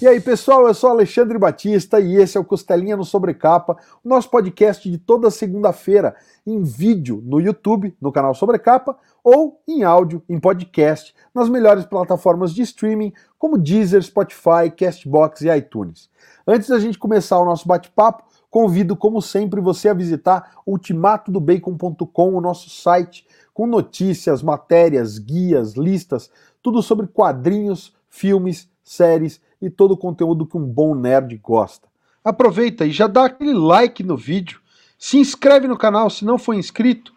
E aí, pessoal, eu sou Alexandre Batista e esse é o Costelinha no Sobrecapa, o nosso podcast de toda segunda-feira, em vídeo no YouTube, no canal Sobrecapa, ou em áudio, em podcast, nas melhores plataformas de streaming, como Deezer, Spotify, Castbox e iTunes. Antes da gente começar o nosso bate-papo, convido, como sempre, você a visitar ultimatodobacon.com, o nosso site, com notícias, matérias, guias, listas, tudo sobre quadrinhos, filmes, séries e todo o conteúdo que um bom nerd gosta. Aproveita e já dá aquele like no vídeo, se inscreve no canal se não for inscrito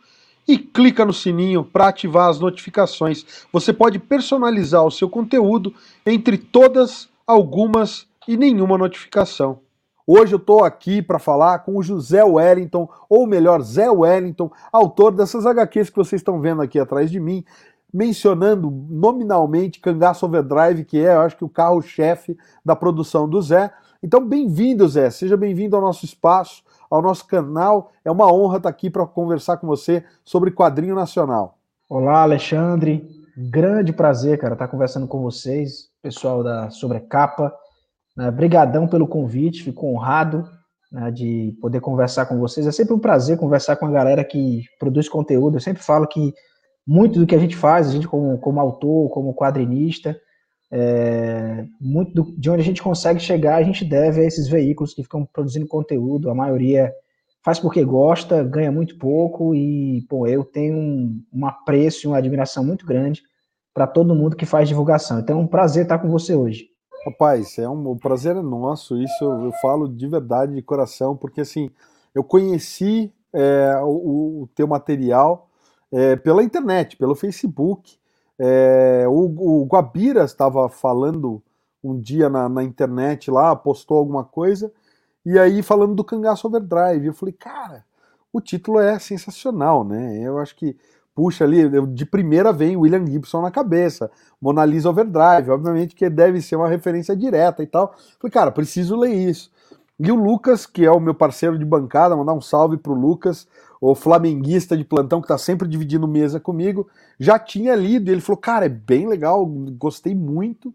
e clica no sininho para ativar as notificações. Você pode personalizar o seu conteúdo entre todas, algumas e nenhuma notificação. Hoje eu estou aqui para falar com o José Wellington, ou melhor, Zé Wellington, autor dessas HQs que vocês estão vendo aqui atrás de mim, mencionando nominalmente Cangaço Overdrive, que é, eu acho que o carro-chefe da produção do Zé. Então, bem-vindo, Zé. Seja bem-vindo ao nosso espaço, ao nosso canal. É uma honra estar aqui para conversar com você sobre quadrinho nacional. Olá, Alexandre. Grande prazer, cara, estar conversando com vocês, pessoal da Sobrecapa. Né, brigadão pelo convite, fico honrado né, de poder conversar com vocês. É sempre um prazer conversar com a galera que produz conteúdo. Eu sempre falo que muito do que a gente faz, a gente como, como autor, como quadrinista, é, muito do, de onde a gente consegue chegar, a gente deve a esses veículos que ficam produzindo conteúdo, a maioria faz porque gosta, ganha muito pouco e, pô, eu tenho um, um apreço e uma admiração muito grande para todo mundo que faz divulgação. Então é um prazer estar com você hoje. Rapaz, é um, o prazer é nosso, isso eu, falo de verdade, de coração, porque assim, eu conheci é, o, o teu material é, pela internet, pelo Facebook. É, o, o Guabira estava falando um dia na, na, internet lá, postou alguma coisa, e aí falando do Cangaço Overdrive. Eu falei, cara, o título é sensacional, né? Eu acho que, puxa ali, de primeira vem William Gibson na cabeça, Mona Lisa Overdrive, obviamente que deve ser uma referência direta e tal. Eu falei, cara, preciso ler isso. E o Lucas, que é o meu parceiro de bancada, mandar um salve pro Lucas, o flamenguista de plantão que está sempre dividindo mesa comigo, já tinha lido e ele falou: Cara, é bem legal, gostei muito.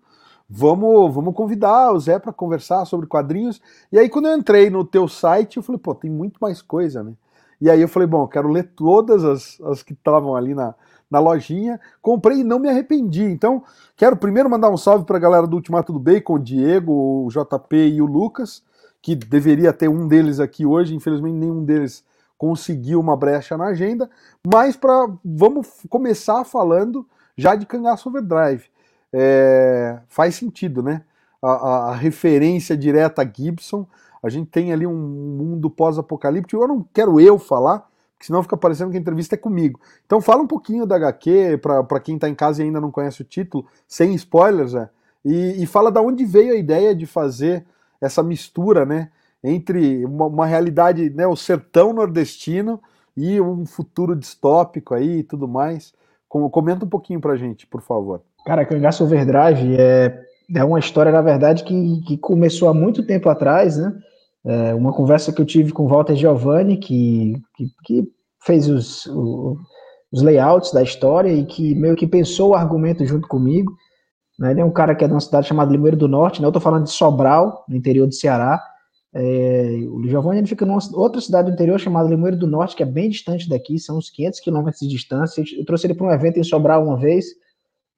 Vamos, vamos convidar o Zé para conversar sobre quadrinhos. E aí, quando eu entrei no teu site, eu falei: Pô, tem muito mais coisa, né? E aí eu falei: Bom, eu quero ler todas as, as que estavam ali na, na lojinha. Comprei e não me arrependi. Então, quero primeiro mandar um salve para a galera do Ultimato do Bacon, o Diego, o JP e o Lucas, que deveria ter um deles aqui hoje, infelizmente nenhum deles conseguiu uma brecha na agenda, mas para vamos começar falando já de Cangaço Overdrive. É, faz sentido, né? A, a, a, referência direta a Gibson. A gente tem ali um mundo pós-apocalíptico. Eu não quero eu falar, porque senão fica parecendo que a entrevista é comigo. Então fala um pouquinho da HQ, para quem está em casa e ainda não conhece o título, sem spoilers, né? e, e fala da onde veio a ideia de fazer essa mistura, né? Entre uma, uma realidade, né, o sertão nordestino e um futuro distópico aí e tudo mais. Comenta um pouquinho pra gente, por favor. Cara, Cangaço Overdrive é, é uma história, na verdade, que, que começou há muito tempo atrás, né? É uma conversa que eu tive com o Walter Giovanni, que, que, que fez os, o, os layouts da história e que meio que pensou o argumento junto comigo. Né? Ele é um cara que é de uma cidade chamada Limoeiro do Norte, né? eu estou falando de Sobral, no interior do Ceará, é, o Giovanni ele fica numa outra cidade do interior chamada Limoeiro do Norte, que é bem distante daqui, são uns 500 quilômetros de distância. Eu trouxe ele para um evento em Sobral uma vez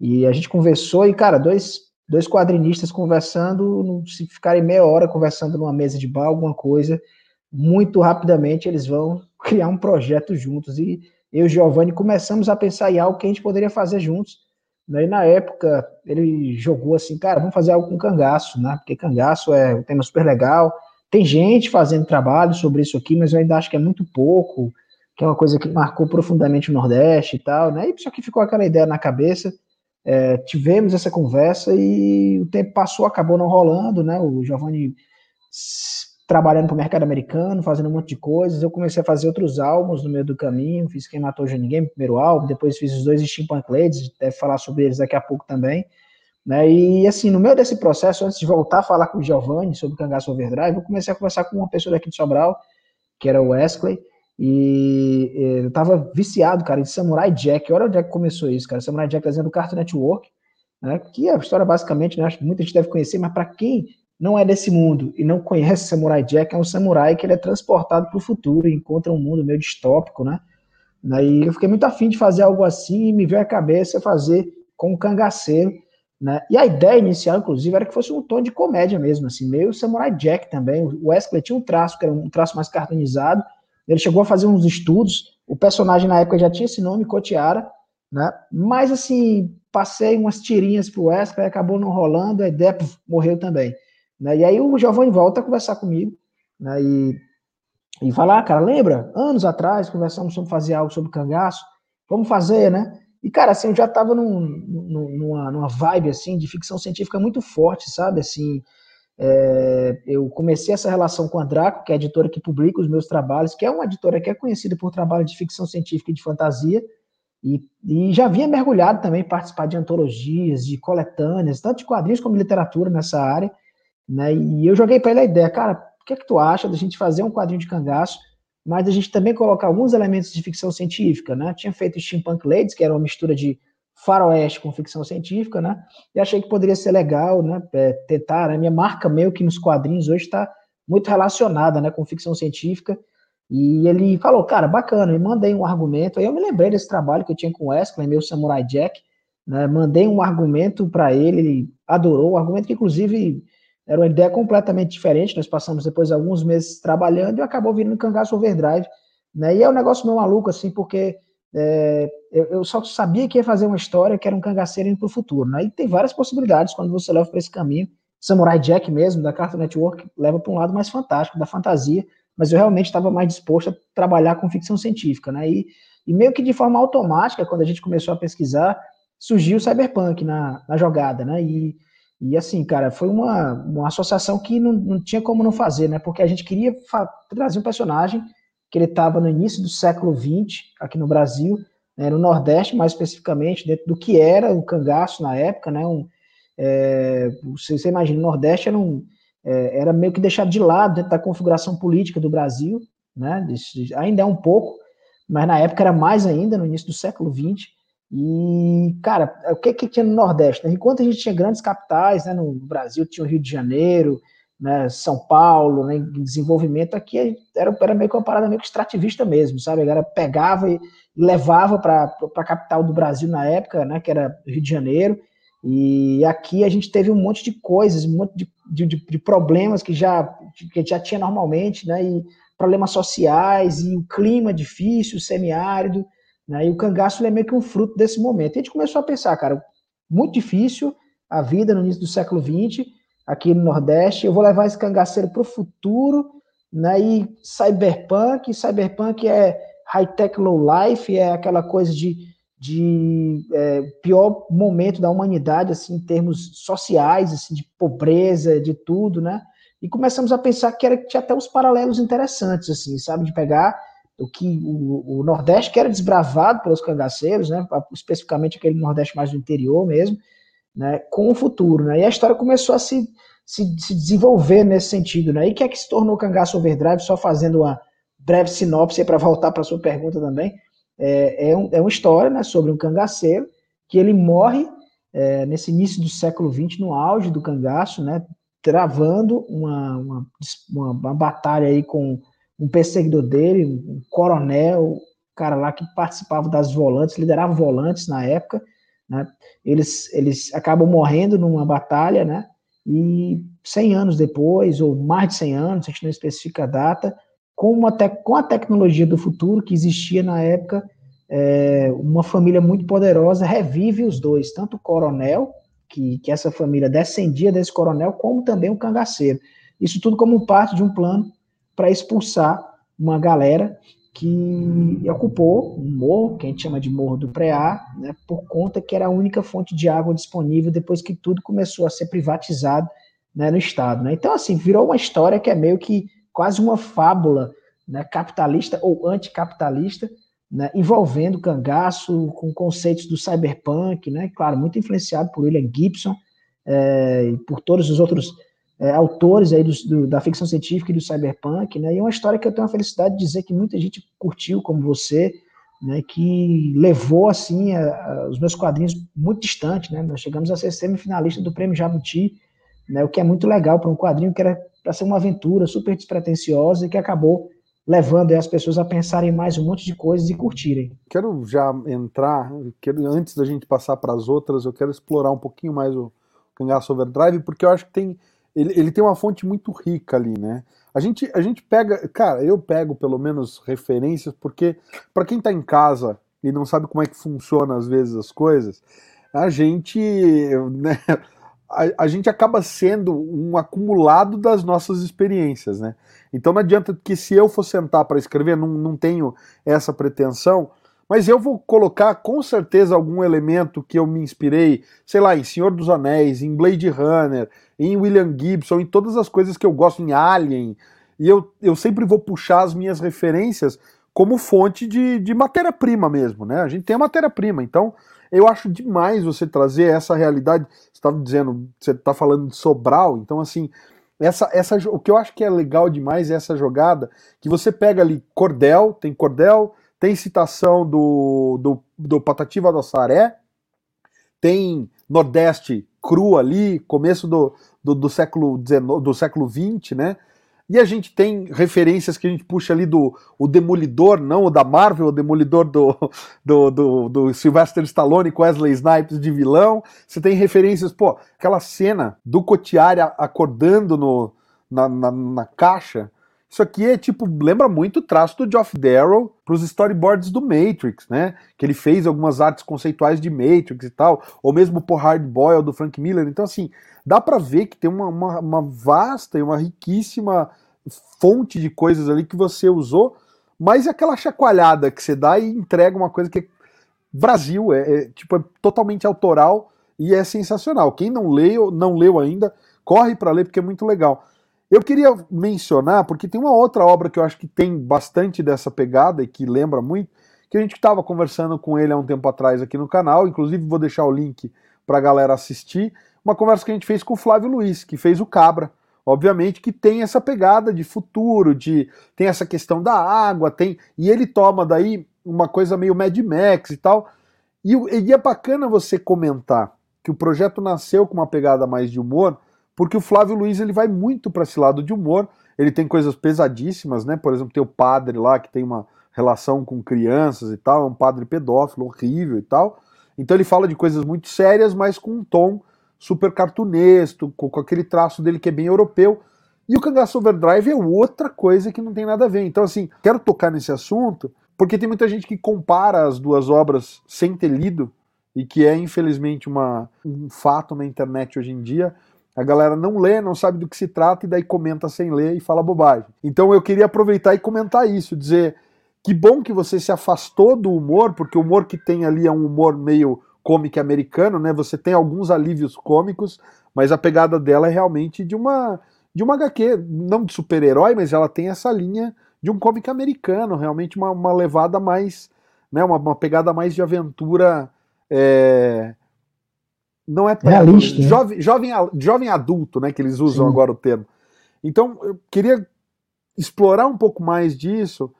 e a gente conversou e, cara, dois, dois quadrinistas conversando, se ficarem meia hora conversando numa mesa de bar, alguma coisa, muito rapidamente eles vão criar um projeto juntos. E eu e o Giovanni começamos a pensar em algo que a gente poderia fazer juntos. Daí, na época, ele jogou assim, cara, vamos fazer algo com cangaço, né? Porque cangaço é um tema super legal tem gente fazendo trabalho sobre isso aqui, mas eu ainda acho que é muito pouco, que é uma coisa que marcou profundamente o Nordeste e tal, né? E só que ficou aquela ideia na cabeça. É, tivemos essa conversa e o tempo passou, acabou não rolando, né? O Giovanni trabalhando para o mercado americano, fazendo um monte de coisas. Eu comecei a fazer outros álbuns no meio do caminho. Fiz Quem Matou o Ninguém, primeiro álbum. Depois fiz os dois Steampunk Ladies, deve falar sobre eles daqui a pouco também. Né? E assim, no meio desse processo, antes de voltar a falar com o Giovanni sobre o Cangaço Overdrive, eu comecei a conversar com uma pessoa daqui de Sobral, que era o Wesley, e eu tava viciado, cara, em Samurai Jack. Olha onde é que começou isso, cara. Samurai Jack trazendo o Cartoon Network. né, que é a história basicamente, né, acho que muita gente deve conhecer, mas para quem não é desse mundo e não conhece Samurai Jack, é um samurai que ele é transportado para o futuro e encontra um mundo meio distópico, né? E eu fiquei muito afim de fazer algo assim e me veio à cabeça fazer com o cangaceiro, né? E a ideia inicial, inclusive, era que fosse um tom de comédia mesmo, assim, meio Samurai Jack também. O Wesley tinha um traço, que era um traço mais cartoonizado. Ele chegou a fazer uns estudos. O personagem na época já tinha esse nome, Cotiara, né? Mas assim, passei umas tirinhas pro Wesley, acabou não rolando, a ideia morreu também. Né? E aí o Giovanni volta a conversar comigo, né? E, e falar, ah, cara, lembra? Anos atrás conversamos sobre fazer algo sobre cangaço, vamos fazer, né? E, cara, assim, eu já tava num, numa, numa vibe, assim, de ficção científica muito forte, sabe? Assim, é, eu comecei essa relação com a Draco, que é a editora que publica os meus trabalhos, que é uma editora que é conhecida por trabalho de ficção científica e de fantasia, e, e já vinha mergulhado também participar de antologias, de coletâneas, tanto de quadrinhos como de literatura nessa área, né? E eu joguei para ele a ideia, cara, o que é que tu acha da gente fazer um quadrinho de cangaço mas a gente também colocar alguns elementos de ficção científica, né? Tinha feito Steampunk Ladies, que era uma mistura de faroeste com ficção científica, né? E achei que poderia ser legal, né? É, tentar, né? minha marca meio que nos quadrinhos hoje está muito relacionada, né, com ficção científica. E ele falou, cara, bacana, e mandei um argumento. Aí eu me lembrei desse trabalho que eu tinha com o Wesley, meu Samurai Jack, né? Mandei um argumento para ele, ele adorou, o argumento que inclusive era uma ideia completamente diferente. Nós passamos depois alguns meses trabalhando e acabou vindo Cangaço Overdrive. Né? E é um negócio meio maluco, assim, porque é, eu, eu, só sabia que ia fazer uma história que era um cangaceiro indo para o futuro. Né? E tem várias possibilidades quando você leva para esse caminho. Samurai Jack mesmo, da Cartoon Network, leva para um lado mais fantástico, da fantasia, mas eu realmente estava mais disposto a trabalhar com ficção científica. Né? E, e meio que de forma automática, quando a gente começou a pesquisar, surgiu o Cyberpunk na, na jogada. Né? E e assim, cara, foi uma, uma associação que não, não tinha como não fazer, né? Porque a gente queria trazer um personagem que ele estava no início do século XX, aqui no Brasil, né, no Nordeste, mais especificamente, dentro do que era o cangaço na época, né? Um, é, você, você imagina, o Nordeste era, um, é, era meio que deixado de lado dentro da configuração política do Brasil, né? Ainda é um pouco, mas na época era mais ainda, no início do século XX. E, cara, o que, que tinha no Nordeste? Né? Enquanto a gente tinha grandes capitais, né, no Brasil tinha o Rio de Janeiro, né, São Paulo, né, em desenvolvimento, aqui era, era meio que uma parada meio que extrativista mesmo, sabe? A galera pegava e levava para a capital do Brasil na época, né, que era Rio de Janeiro, e aqui a gente teve um monte de coisas, um monte de, de, de problemas que já, que já tinha normalmente, né, e problemas sociais, e o clima difícil, semiárido, né? E o cangaço é meio que um fruto desse momento. E a gente começou a pensar, cara, muito difícil a vida no início do século XX, aqui no Nordeste. Eu vou levar esse cangaceiro para o futuro, né? E cyberpunk, cyberpunk é high-tech low life, é aquela coisa de, de é, pior momento da humanidade, assim, em termos sociais, assim, de pobreza, de tudo, né? E começamos a pensar que era, tinha até uns paralelos interessantes, assim, sabe? De pegar o que o, o, Nordeste que era desbravado pelos cangaceiros, né, especificamente aquele Nordeste mais do interior mesmo, né, com o futuro. Né, e a história começou a se, se, se desenvolver nesse sentido. Né, e o que é que se tornou o Cangaço Overdrive, só fazendo uma breve sinopse para voltar para a sua pergunta também, é, é, um, é uma história né, sobre um cangaceiro que ele morre é, nesse início do século XX, no auge do cangaço, né, travando uma, uma, uma, uma batalha aí com um perseguidor dele, um coronel, cara lá que participava das volantes, liderava volantes na época, né? Eles, eles acabam morrendo numa batalha, né? E 100 anos depois, ou mais de 100 anos, a gente não especifica a data, com, uma com a tecnologia do futuro que existia na época, é, uma família muito poderosa revive os dois, tanto o coronel, que, que essa família descendia desse coronel, como também o cangaceiro. Isso tudo como parte de um plano para expulsar uma galera que ocupou um morro, que a gente chama de Morro do Preá, né, por conta que era a única fonte de água disponível depois que tudo começou a ser privatizado né, no Estado. Né? Então, assim, virou uma história que é meio que quase uma fábula né, capitalista ou anticapitalista, né, envolvendo cangaço com conceitos do cyberpunk, né, claro, muito influenciado por William Gibson é, e por todos os outros é, autores aí do, do, da ficção científica e do cyberpunk, né? E é uma história que eu tenho a felicidade de dizer que muita gente curtiu, como você, né, que levou assim a, a, os meus quadrinhos muito distante, né? Nós chegamos a ser semifinalista do Prêmio Jabuti, né, o que é muito legal para um quadrinho que era para ser uma aventura super despretensiosa e que acabou levando as pessoas a pensarem mais um monte de coisas e curtirem. Quero já entrar, quero, antes da gente passar para as outras, eu quero explorar um pouquinho mais o Cangaço Overdrive, porque eu acho que tem ele, ele tem uma fonte muito rica ali, né? A gente, a gente pega, cara, eu pego pelo menos referências, porque para quem está em casa e não sabe como é que funciona às vezes as coisas, a gente, né, a, a, gente acaba sendo um acumulado das nossas experiências, né? Então não adianta que se eu for sentar para escrever, não, não tenho essa pretensão, mas eu vou colocar com certeza algum elemento que eu me inspirei, sei lá, em Senhor dos Anéis, em Blade Runner, em William Gibson, em todas as coisas que eu gosto, em Alien. E eu, eu sempre vou puxar as minhas referências como fonte de, de matéria-prima mesmo, né? A gente tem a matéria-prima, então eu acho demais você trazer essa realidade. Você estava dizendo, você está falando de Sobral, então assim, essa, essa, o que eu acho que é legal demais é essa jogada que você pega ali cordel, tem cordel, tem citação do, do, do Patativa do Saré, tem Nordeste cru ali, começo do, do, do século do século XX, né? E a gente tem referências que a gente puxa ali do o Demolidor, não o da Marvel, o Demolidor do, do, do, do Sylvester Stallone com Wesley Snipes de vilão. Você tem referências, pô, aquela cena do Cotiari acordando no, na, na, na caixa isso aqui é tipo, lembra muito o traço do Geoff Darrow para os storyboards do Matrix, né? Que ele fez algumas artes conceituais de Matrix e tal, ou mesmo por Hard Boil do Frank Miller. Então, assim, dá para ver que tem uma, uma, uma, vasta e uma riquíssima fonte de coisas ali que você usou, mas é aquela chacoalhada que você dá e entrega uma coisa que é Brasil, é, é tipo é totalmente autoral e é sensacional. Quem não leu, não leu ainda, corre para ler porque é muito legal. Eu queria mencionar, porque tem uma outra obra que eu acho que tem bastante dessa pegada e que lembra muito, que a gente estava conversando com ele há um tempo atrás aqui no canal, inclusive vou deixar o link para a galera assistir, uma conversa que a gente fez com o Flávio Luiz, que fez o Cabra, obviamente que tem essa pegada de futuro, de tem essa questão da água, tem e ele toma daí uma coisa meio Mad Max e tal. E, e é bacana você comentar que o projeto nasceu com uma pegada mais de humor, porque o Flávio Luiz ele vai muito para esse lado de humor. Ele tem coisas pesadíssimas, né? Por exemplo, tem o padre lá que tem uma relação com crianças e tal, é um padre pedófilo horrível e tal. Então ele fala de coisas muito sérias, mas com um tom super cartunesco, com, aquele traço dele que é bem europeu. E o Cangaço Overdrive é outra coisa que não tem nada a ver. Então, assim, quero tocar nesse assunto, porque tem muita gente que compara as duas obras sem ter lido, e que é, infelizmente, uma, um fato na internet hoje em dia, a galera não lê, não sabe do que se trata e daí comenta sem ler e fala bobagem. Então eu queria aproveitar e comentar isso, dizer que bom que você se afastou do humor, porque o humor que tem ali é um humor meio cômico americano, né? Você tem alguns alívios cômicos, mas a pegada dela é realmente de uma de uma HQ, não de super-herói, mas ela tem essa linha de um cômico americano, realmente uma, uma levada mais, né, uma, uma pegada mais de aventura é, não é pra, Realista, jovem, né? jovem, jovem adulto, né, que eles usam Sim. agora o termo. Então, eu queria explorar um pouco mais disso.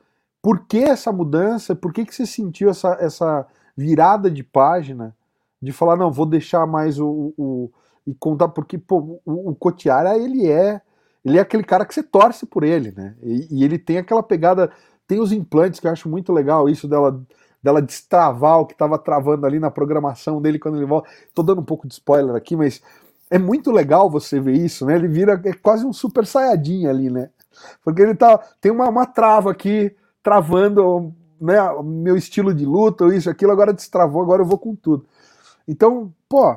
Por que essa mudança? Por que, que você sentiu essa, essa virada de página de falar, não, vou deixar mais o. o e contar, porque pô, o, o Cotiara, ele é. Ele é aquele cara que você torce por ele, né? E, e ele tem aquela pegada. Tem os implantes que eu acho muito legal, isso dela dela destravar o que estava travando ali na programação dele quando ele volta. Tô dando um pouco de spoiler aqui, mas é muito legal você ver isso, né? Ele vira é quase um super saiyajin ali, né? Porque ele tá tem uma, uma trava aqui travando, né, meu estilo de luta, isso, aquilo, agora destravou, agora eu vou com tudo. Então, pô,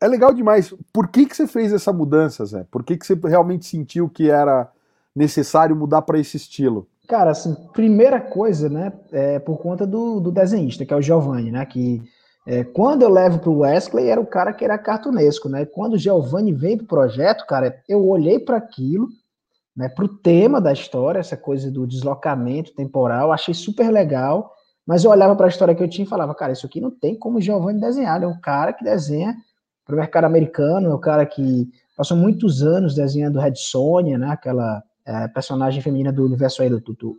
é legal demais. Por que que você fez essa mudança, Zé? Por que que você realmente sentiu que era necessário mudar para esse estilo? Cara, assim, primeira coisa, né, é por conta do, do desenhista, que é o Giovanni, né, que é, quando eu levo para o Wesley, era o cara que era cartunesco, né, quando o Giovanni veio pro projeto, cara, eu olhei para aquilo, né, pro tema da história, essa coisa do deslocamento temporal, achei super legal, mas eu olhava para a história que eu tinha e falava, cara, isso aqui não tem como o Giovanni desenhar, é o cara que desenha para o mercado americano, é o cara que passou muitos anos desenhando Red Sonja, né, aquela é, personagem feminina do universo aí do, do,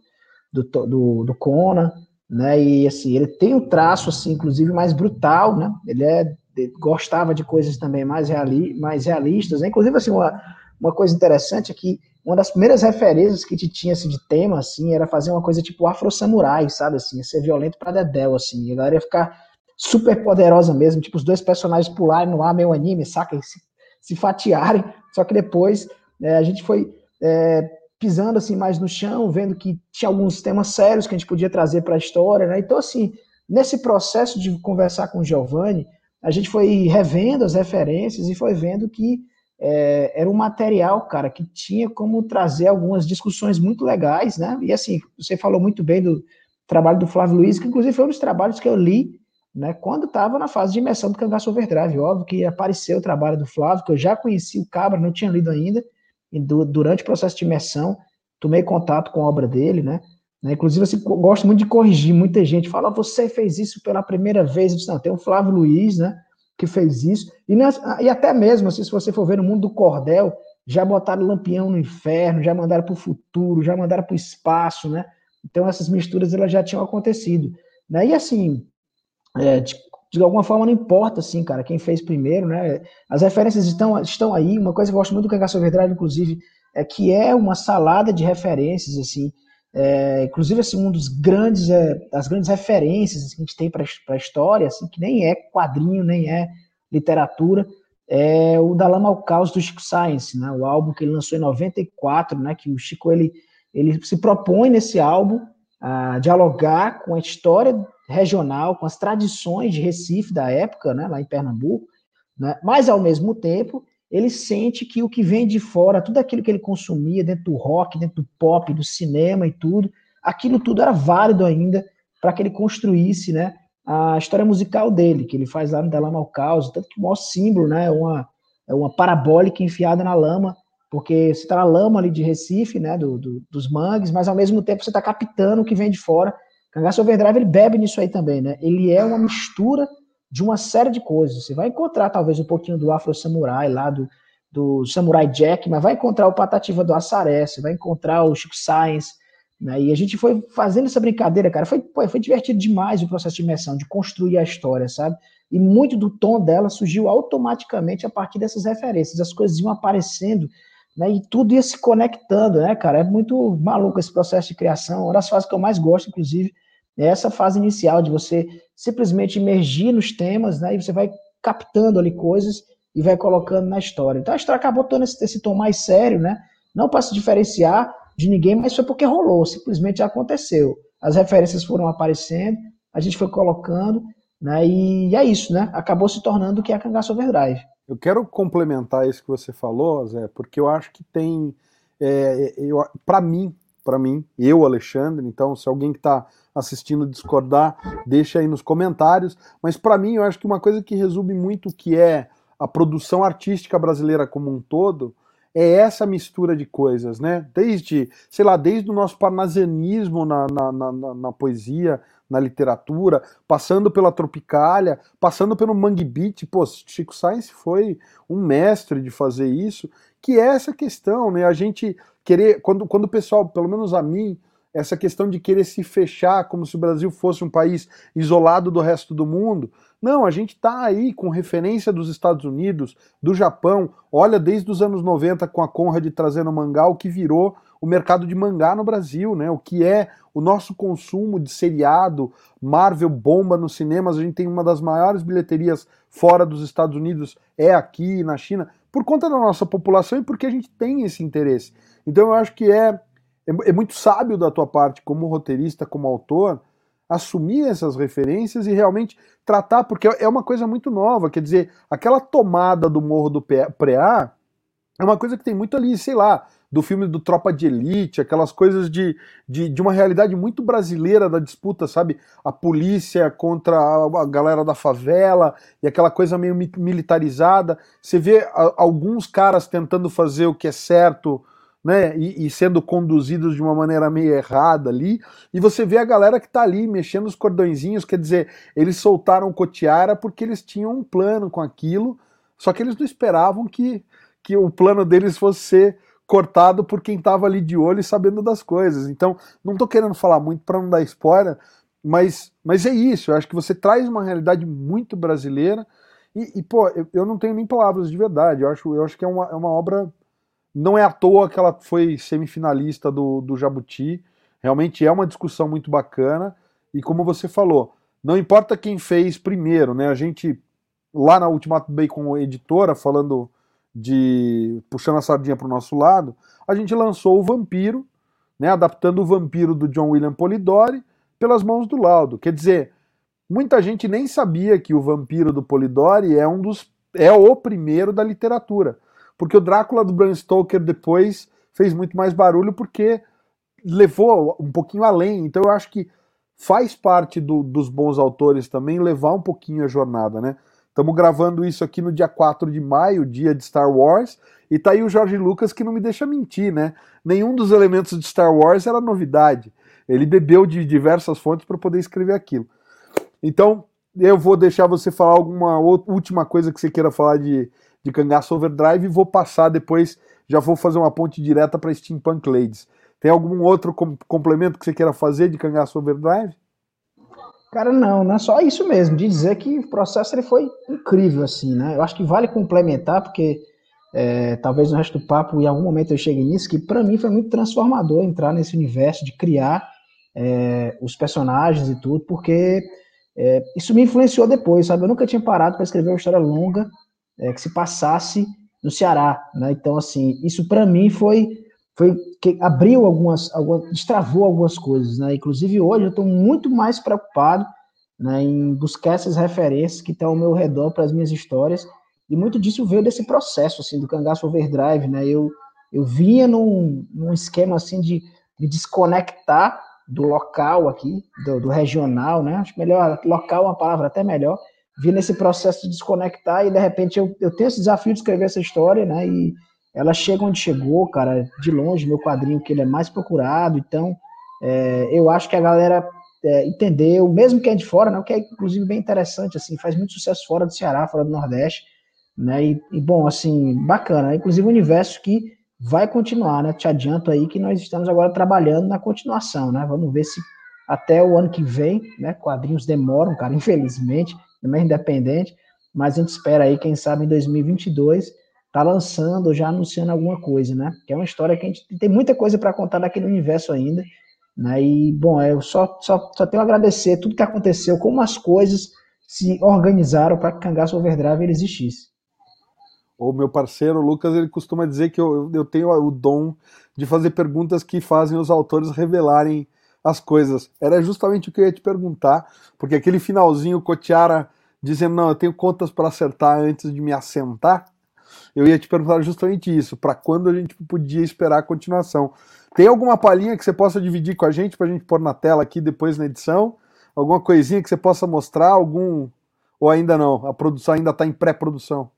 do, do, do Conan. né? E assim, ele tem um traço assim, inclusive mais brutal, né? Ele é ele gostava de coisas também mais, reali, mais realistas, né? Inclusive assim, uma, uma coisa interessante é que uma das primeiras referências que te tinha assim, de tema assim, era fazer uma coisa tipo Afro Samurai, sabe assim, ser violento para dedéu assim. E a galera ia ficar super poderosa mesmo, tipo os dois personagens pularem no ar meio anime, saca? E se, se fatiarem. Só que depois é, a gente foi é, pisando assim mais no chão, vendo que tinha alguns temas sérios que a gente podia trazer para a história, né? Então assim, nesse processo de conversar com o Giovanni, a gente foi revendo as referências e foi vendo que é, era um material, cara, que tinha como trazer algumas discussões muito legais, né? E assim, você falou muito bem do trabalho do Flávio Luiz, que inclusive foi um dos trabalhos que eu li, né, quando estava na fase de imersão do Cangaço Overdrive. Óbvio que apareceu o trabalho do Flávio, que eu já conheci o Cabra, não tinha lido ainda, durante o processo de imersão, tomei contato com a obra dele, né? né inclusive, assim, gosto muito de corrigir muita gente. Fala, você fez isso pela primeira vez. Eu disse, não, tem o Flávio Luiz, né? Que fez isso. E, nas, e até mesmo, assim, se você for ver no mundo do cordel, já botaram Lampião no inferno, já mandaram para o futuro, já mandaram para o espaço, né? Então, essas misturas elas já tinham acontecido. Né? E assim, é, de, alguma forma não importa, assim, cara, quem fez primeiro, né? As referências estão, estão aí. Uma coisa que eu gosto muito do Cangaço Overdrive, inclusive, é que é uma salada de referências, assim. É, inclusive, assim, um dos grandes, é, grandes referências assim, que a gente tem para a história, assim, que nem é quadrinho, nem é literatura, é o da Lama ao Caos do Chico Science, né? O álbum que ele lançou em 94, né? Que o Chico ele, ele se propõe nesse álbum a dialogar com a história regional, com as tradições de Recife da época, né, lá em Pernambuco, né, mas ao mesmo tempo ele sente que o que vem de fora, tudo aquilo que ele consumia dentro do rock, dentro do pop, do cinema e tudo, aquilo tudo era válido ainda para que ele construísse, né, a história musical dele, que ele faz lá no Da Lama ao Caos, tanto que o maior símbolo, né, é uma, é uma parabólica enfiada na lama, porque você está na lama ali de Recife, né, do, do, dos mangues, mas ao mesmo tempo você está captando o que vem de fora Cangaço Overdrive ele bebe nisso aí também, né? Ele é uma mistura de uma série de coisas. Você vai encontrar talvez um pouquinho do Afro Samurai lá, do, do Samurai Jack, mas vai encontrar o Patativa do Assaré, você vai encontrar o Chico Science, né? E a gente foi fazendo essa brincadeira, cara. Foi, pô, foi divertido demais o processo de imersão, de construir a história, sabe? E muito do tom dela surgiu automaticamente a partir dessas referências. As coisas iam aparecendo, né? E tudo ia se conectando, né, cara? É muito maluco esse processo de criação. Uma das fases que eu mais gosto, inclusive, essa fase inicial de você simplesmente emergir nos temas, né? E você vai captando ali coisas e vai colocando na história. Então a história acabou tendo esse, esse tom mais sério, né? Não para se diferenciar de ninguém, mas foi porque rolou, simplesmente aconteceu. As referências foram aparecendo, a gente foi colocando, né? E é isso, né? Acabou se tornando o que é a Cangaço Overdrive. Eu quero complementar isso que você falou, Zé, porque eu acho que tem, é, para mim, para mim, eu, Alexandre, então se alguém que está assistindo discordar, deixa aí nos comentários, mas para mim eu acho que uma coisa que resume muito o que é a produção artística brasileira como um todo é essa mistura de coisas, né? Desde, sei lá, desde o nosso parnasianismo na, na, na, na poesia, na literatura, passando pela Tropicália, passando pelo Mangue Beat, pô, Chico Science foi um mestre de fazer isso, que é essa questão, né? A gente querer, quando, quando o pessoal, pelo menos a mim, essa questão de querer se fechar como se o Brasil fosse um país isolado do resto do mundo. Não, a gente está aí com referência dos Estados Unidos, do Japão. Olha, desde os anos 90 com a Conrad trazendo mangá, o que virou o mercado de mangá no Brasil, né? O que é o nosso consumo de seriado, Marvel bomba nos cinemas, a gente tem uma das maiores bilheterias fora dos Estados Unidos, é aqui na China, por conta da nossa população e porque a gente tem esse interesse. Então eu acho que é, é, é muito sábio da tua parte, como roteirista, como autor, assumir essas referências e realmente tratar, porque é uma coisa muito nova, quer dizer, aquela tomada do Morro do Preá é uma coisa que tem muito ali, sei lá, do filme do Tropa de Elite, aquelas coisas de, de, de, uma realidade muito brasileira da disputa, sabe? A polícia contra a galera da favela e aquela coisa meio militarizada. Você vê a, alguns caras tentando fazer o que é certo. Né, e, e, sendo conduzidos de uma maneira meio errada ali, e você vê a galera que tá ali mexendo os cordõezinhos, quer dizer, eles soltaram Cotiara porque eles tinham um plano com aquilo, só que eles não esperavam que, que o plano deles fosse ser cortado por quem estava ali de olho e sabendo das coisas. Então, não estou querendo falar muito para não dar spoiler, mas, mas é isso, eu acho que você traz uma realidade muito brasileira e, e pô, eu, eu, não tenho nem palavras de verdade, eu acho, eu acho que é uma, é uma obra, não é à toa que ela foi semifinalista do, do Jabuti, realmente é uma discussão muito bacana, e como você falou, não importa quem fez primeiro, né, a gente, lá na Ultimato Bacon Editora, falando de, puxando a sardinha para o nosso lado, a gente lançou o Vampiro, né, adaptando o Vampiro do John William Polidori pelas mãos do Laudo. Quer dizer, muita gente nem sabia que o Vampiro do Polidori é um dos é o primeiro da literatura, porque o Drácula do Bram Stoker depois fez muito mais barulho porque levou um pouquinho além. Então eu acho que faz parte do, dos bons autores também levar um pouquinho a jornada, né? Estamos gravando isso aqui no dia 4 de maio, dia de Star Wars, e tá aí o Jorge Lucas que não me deixa mentir, né? Nenhum dos elementos de Star Wars era novidade. Ele bebeu de diversas fontes para poder escrever aquilo. Então, eu vou deixar você falar alguma última coisa que você queira falar de, de Cangaço Overdrive e vou passar depois, já vou fazer uma ponte direta para Steampunk Ladies. Tem algum outro com complemento que você queira fazer de Cangaço Overdrive? Cara, não, não é só isso mesmo, de dizer que o processo ele foi incrível, assim, né? Eu acho que vale complementar, porque é, talvez no resto do papo, em algum momento eu chegue nisso, que para mim foi muito transformador entrar nesse universo de criar é, os personagens e tudo, porque é, isso me influenciou depois, sabe? Eu nunca tinha parado para escrever uma história longa é, que se passasse no Ceará, né? Então, assim, isso para mim foi foi que abriu algumas, algumas, destravou algumas coisas, né? Inclusive hoje eu estou muito mais preocupado né, em buscar essas referências que estão ao meu redor para as minhas histórias e muito disso veio desse processo assim do cangaço overdrive, né? Eu eu vinha num, num esquema assim de me desconectar do local aqui, do, do, regional, né? Acho melhor, local é uma palavra até melhor. Vi nesse processo de desconectar e de repente eu, eu tenho esse desafio de escrever essa história, né? E ela chega onde chegou, cara, de longe, meu quadrinho, que ele é mais procurado, então é, eu acho que a galera é, entendeu, mesmo que é de fora, né? O que é inclusive bem interessante, assim, faz muito sucesso fora do Ceará, fora do Nordeste, né? E, e bom, assim, bacana. Inclusive um universo que vai continuar, né? Te adianto aí que nós estamos agora trabalhando na continuação, né? Vamos ver se até o ano que vem, né? Quadrinhos demoram, cara, infelizmente, é independente, mas a gente espera aí, quem sabe em 2022, tá lançando, já anunciando alguma coisa, né? Que é uma história que a gente tem muita coisa para contar daquele universo ainda, né? E bom, eu só, só, só tenho a agradecer tudo que aconteceu, como as coisas se organizaram para que Cangaço Overdrive ele existisse o meu parceiro Lucas, ele costuma dizer que eu, eu tenho o dom de fazer perguntas que fazem os autores revelarem as coisas. Era justamente o que eu ia te perguntar, porque aquele finalzinho, Cotiara dizendo, não, eu tenho contas para acertar antes de me assentar, eu ia te perguntar justamente isso, para quando a gente podia esperar a continuação. Tem alguma palhinha que você possa dividir com a gente, para a gente pôr na tela aqui depois na edição? Alguma coisinha que você possa mostrar? Algum. Ou ainda não? A produção ainda está em pré-produção?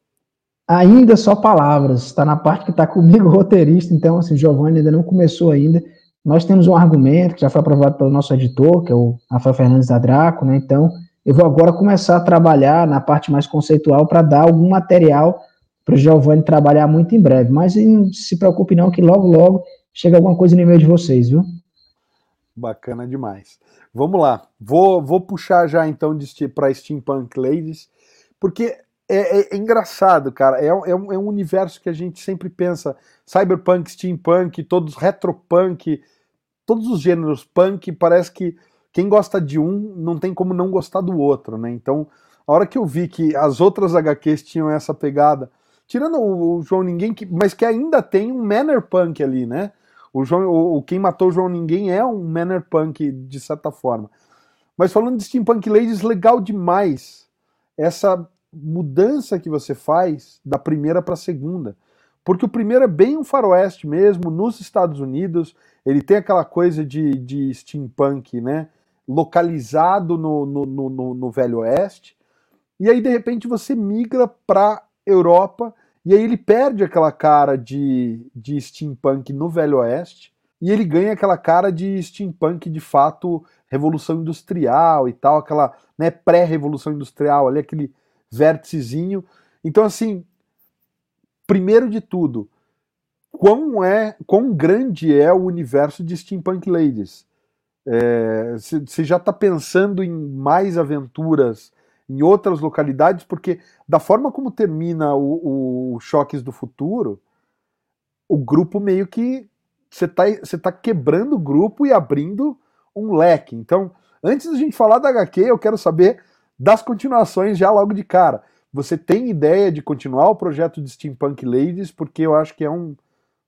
ainda só palavras, está na parte que está comigo, roteirista, então, assim, Giovanni ainda não começou ainda. Nós temos um argumento que já foi aprovado pelo nosso editor, que é o Rafael Fernandes da Draco, né? Então, eu vou agora começar a trabalhar na parte mais conceitual para dar algum material para o Giovanni trabalhar muito em breve. Mas não se preocupe não, que logo, logo chega alguma coisa no e-mail de vocês, viu? Bacana demais. Vamos lá. Vou, vou puxar já então para Steampunk Ladies, porque é, é, é, engraçado, cara. É, é, um, é um universo que a gente sempre pensa. Cyberpunk, steampunk, todos retropunk, todos os gêneros punk, parece que quem gosta de um não tem como não gostar do outro, né? Então, a hora que eu vi que as outras HQs tinham essa pegada, tirando o, o João Ninguém, que, mas que ainda tem um Manner Punk ali, né? O, João, o, o Quem Matou o João Ninguém é um Manner Punk, de certa forma. Mas falando de Steampunk Ladies, legal demais essa mudança que você faz da primeira para a segunda. Porque o primeiro é bem um faroeste mesmo, nos Estados Unidos, ele tem aquela coisa de, de steampunk, né? Localizado no, no, no, no Velho Oeste. E aí, de repente, você migra para Europa, e aí ele perde aquela cara de, de steampunk no Velho Oeste, e ele ganha aquela cara de steampunk de fato, revolução industrial e tal, aquela né, pré-revolução industrial, ali aquele vérticezinho. Então, assim, primeiro de tudo, quão, é, quão grande é o universo de Steampunk Ladies? Você é, já está pensando em mais aventuras em outras localidades? Porque da forma como termina o, o Choques do Futuro, o grupo meio que você está você tá quebrando o grupo e abrindo um leque. Então, antes da gente falar da HQ, eu quero saber das continuações já logo de cara. Você tem ideia de continuar o projeto de Steampunk Ladies? Porque eu acho que é um,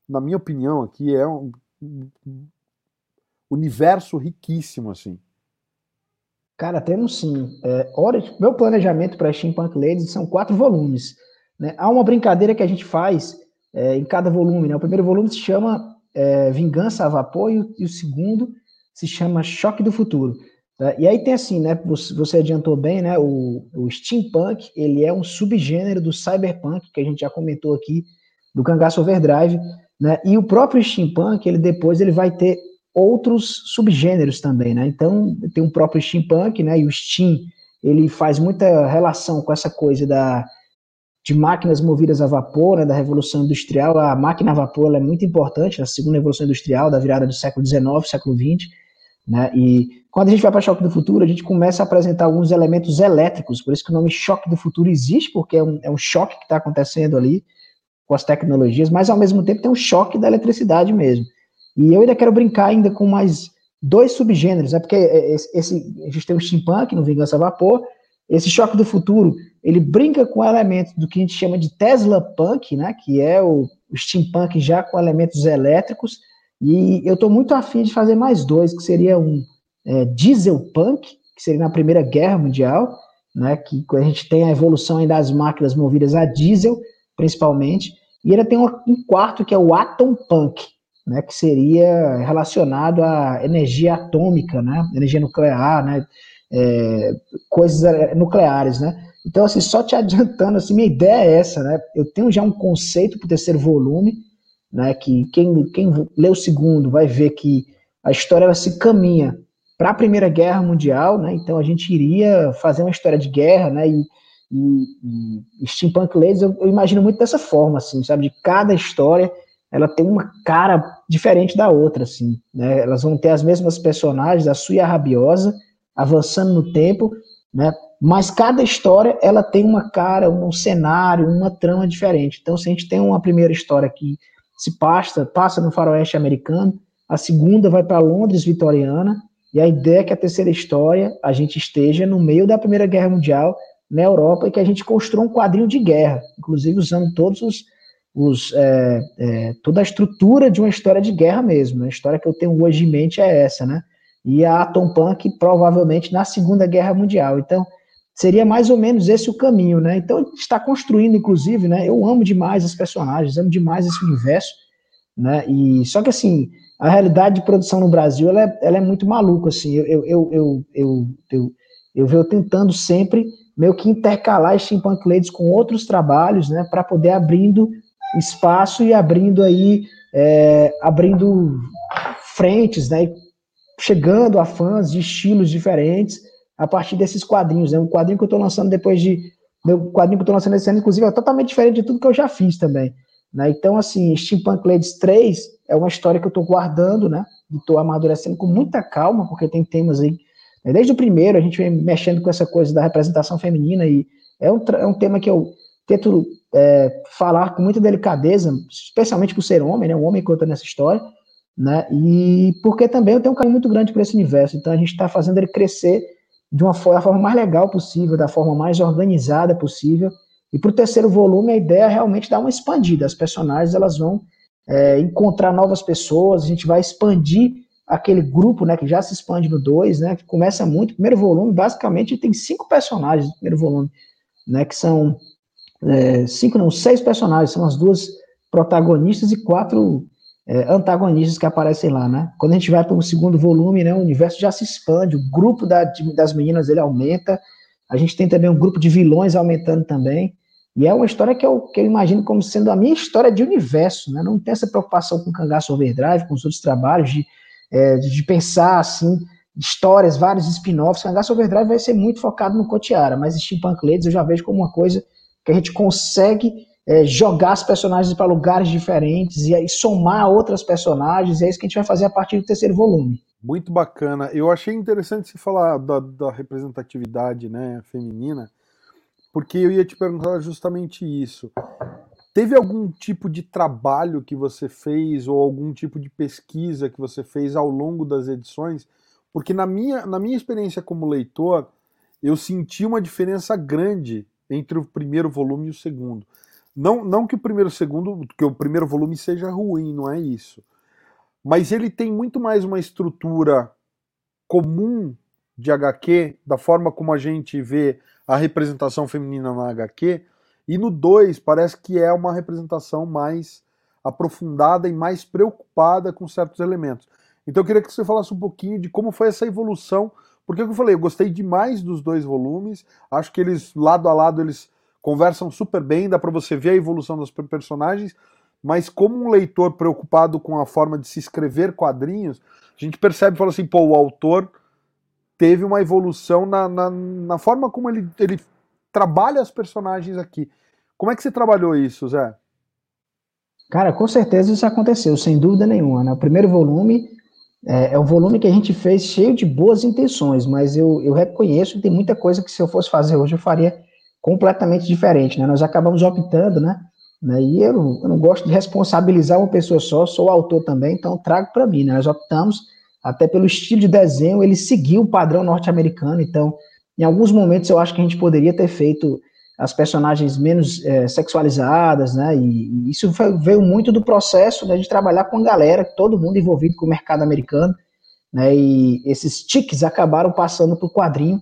na minha opinião aqui, é um universo riquíssimo, assim. Cara, temos sim. É, hora, meu planejamento para Steampunk Ladies são quatro volumes. Né? Há uma brincadeira que a gente faz é, em cada volume. Né? O primeiro volume se chama é, Vingança a Vapor e o, e o, segundo se chama Choque do Futuro. Né? E aí tem assim, né? Você, você adiantou bem, né? O, o, steampunk ele é um subgênero do cyberpunk que a gente já comentou aqui do Cangaço Overdrive, né? E o próprio steampunk ele depois ele vai ter outros subgêneros também, né? Então tem um próprio steampunk, né? E o steam ele faz muita relação com essa coisa da de máquinas movidas a vapor, né, da Revolução Industrial. A máquina a vapor é muito importante, a segunda Revolução Industrial, da virada do século XIX, século XX. Né, e quando a gente vai para Choque do Futuro, a gente começa a apresentar alguns elementos elétricos, por isso que o nome Choque do Futuro existe, porque é um, é um choque que está acontecendo ali com as tecnologias, mas ao mesmo tempo tem um choque da eletricidade mesmo. E eu ainda quero brincar ainda com mais dois subgêneros, né, porque esse, a gente tem o steampunk no Vingança a Vapor, esse choque do futuro, ele brinca com elementos do que a gente chama de Tesla Punk, né, que é o, o steampunk já com elementos elétricos, e eu estou muito afim de fazer mais dois, que seria um é, Diesel Punk, que seria na Primeira Guerra Mundial, né, que a gente tem a evolução das máquinas movidas a diesel, principalmente, e ele tem um quarto que é o Atom Punk, né, que seria relacionado à energia atômica, né, energia nuclear, né, é, coisas é, nucleares, né? Então, assim, só te adiantando, assim, minha ideia é essa, né? Eu tenho já um conceito para o terceiro volume, né? Que quem, quem lê o segundo vai ver que a história ela se caminha para a Primeira Guerra Mundial, né? Então a gente iria fazer uma história de guerra, né? E, e, e Steampunk Ladies eu, eu, imagino muito dessa forma, assim, sabe? De cada história ela tem uma cara diferente da outra, assim, né? Elas vão ter as mesmas personagens, a Suya Rabiosa, avançando no tempo, né? Mas cada história ela tem uma cara, um cenário, uma trama diferente. Então, se a gente tem uma primeira história que se passa, passa no faroeste americano, a segunda vai para Londres vitoriana, e a ideia é que a terceira história a gente esteja no meio da Primeira Guerra Mundial na Europa e que a gente construa um quadrinho de guerra, inclusive usando todos os, os é, é, toda a estrutura de uma história de guerra mesmo. A história que eu tenho hoje em mente é essa, né? e a Atom Punk provavelmente na Segunda Guerra Mundial. Então, seria mais ou menos esse o caminho, né? Então, está construindo, inclusive, né? Eu amo demais os personagens, amo demais esse universo, né? E só que assim, a realidade de produção no Brasil, ela é, ela é muito maluca, assim. Eu eu, eu, eu, eu, eu, eu venho tentando sempre meio que intercalar Steampunk Ladies com outros trabalhos, né? Para poder abrindo espaço e abrindo aí, é, abrindo frentes, né? chegando a fãs de estilos diferentes a partir desses quadrinhos. Né? um quadrinho que eu estou lançando depois de. Meu quadrinho que eu estou lançando esse ano, inclusive, é totalmente diferente de tudo que eu já fiz também. Né? Então, assim, Steampunk Ladies 3 é uma história que eu estou guardando, né? Estou amadurecendo com muita calma, porque tem temas aí. Né? Desde o primeiro, a gente vem mexendo com essa coisa da representação feminina, e é um, é um tema que eu tento é, falar com muita delicadeza, especialmente por ser homem, né? Um homem contando essa história né? E porque também eu tenho um carinho muito grande por esse universo, então a gente está fazendo ele crescer de uma forma, forma mais legal possível, da forma mais organizada possível. E para o terceiro volume, a ideia é realmente dar uma expandida. As personagens elas vão é, encontrar novas pessoas, a gente vai expandir aquele grupo né, que já se expande no 2, né, que começa muito. O primeiro volume, basicamente, tem cinco personagens no primeiro volume, né, que são é, cinco, não, seis personagens, são as duas protagonistas e quatro é, antagonistas que aparecem lá, né? Quando a gente vai para o segundo volume, né, o universo já se expande, o grupo da, das meninas ele aumenta, a gente tem também um grupo de vilões aumentando também, e é uma história que eu, que eu imagino como sendo a minha história de universo, né? Não tem essa preocupação com o Cangaço Overdrive, com os outros trabalhos, de, é, de pensar, assim, histórias, vários spin-offs. Cangaço Overdrive vai ser muito focado no Cotiara, mas Steampunk Ladies eu já vejo como uma coisa que a gente consegue é, jogar as personagens para lugares diferentes e aí somar outras personagens, e é isso que a gente vai fazer a partir do terceiro volume. Muito bacana. Eu achei interessante você falar da, da representatividade né, feminina, porque eu ia te perguntar justamente isso. Teve algum tipo de trabalho que você fez ou algum tipo de pesquisa que você fez ao longo das edições? Porque na minha, na minha experiência como leitor, eu senti uma diferença grande entre o primeiro volume e o segundo. Não, não que o primeiro segundo, que o primeiro volume seja ruim, não é isso. Mas ele tem muito mais uma estrutura comum de HQ, da forma como a gente vê a representação feminina na HQ, e no 2 parece que é uma representação mais aprofundada e mais preocupada com certos elementos. Então eu queria que você falasse um pouquinho de como foi essa evolução, porque é eu falei, eu gostei demais dos dois volumes, acho que eles lado a lado eles conversam super bem, dá para você ver a evolução dos personagens, mas como um leitor preocupado com a forma de se escrever quadrinhos, a gente percebe e fala assim, pô, o autor teve uma evolução na, na, na, forma como ele, ele trabalha as personagens aqui. Como é que você trabalhou isso, Zé? Cara, com certeza isso aconteceu, sem dúvida nenhuma. Né? O primeiro volume é, é um volume que a gente fez cheio de boas intenções, mas eu, eu reconheço que tem muita coisa que se eu fosse fazer hoje eu faria completamente diferente, né? Nós acabamos optando, né? né? E eu eu não gosto de responsabilizar uma pessoa só, sou autor também, então trago para mim, né? Nós optamos, até pelo estilo de desenho, ele seguiu o padrão norte-americano, então em alguns momentos eu acho que a gente poderia ter feito as personagens menos é, sexualizadas, né? E, e isso foi, veio muito do processo né, de trabalhar com a galera, todo mundo envolvido com o mercado americano, né? E esses tiques acabaram passando para o quadrinho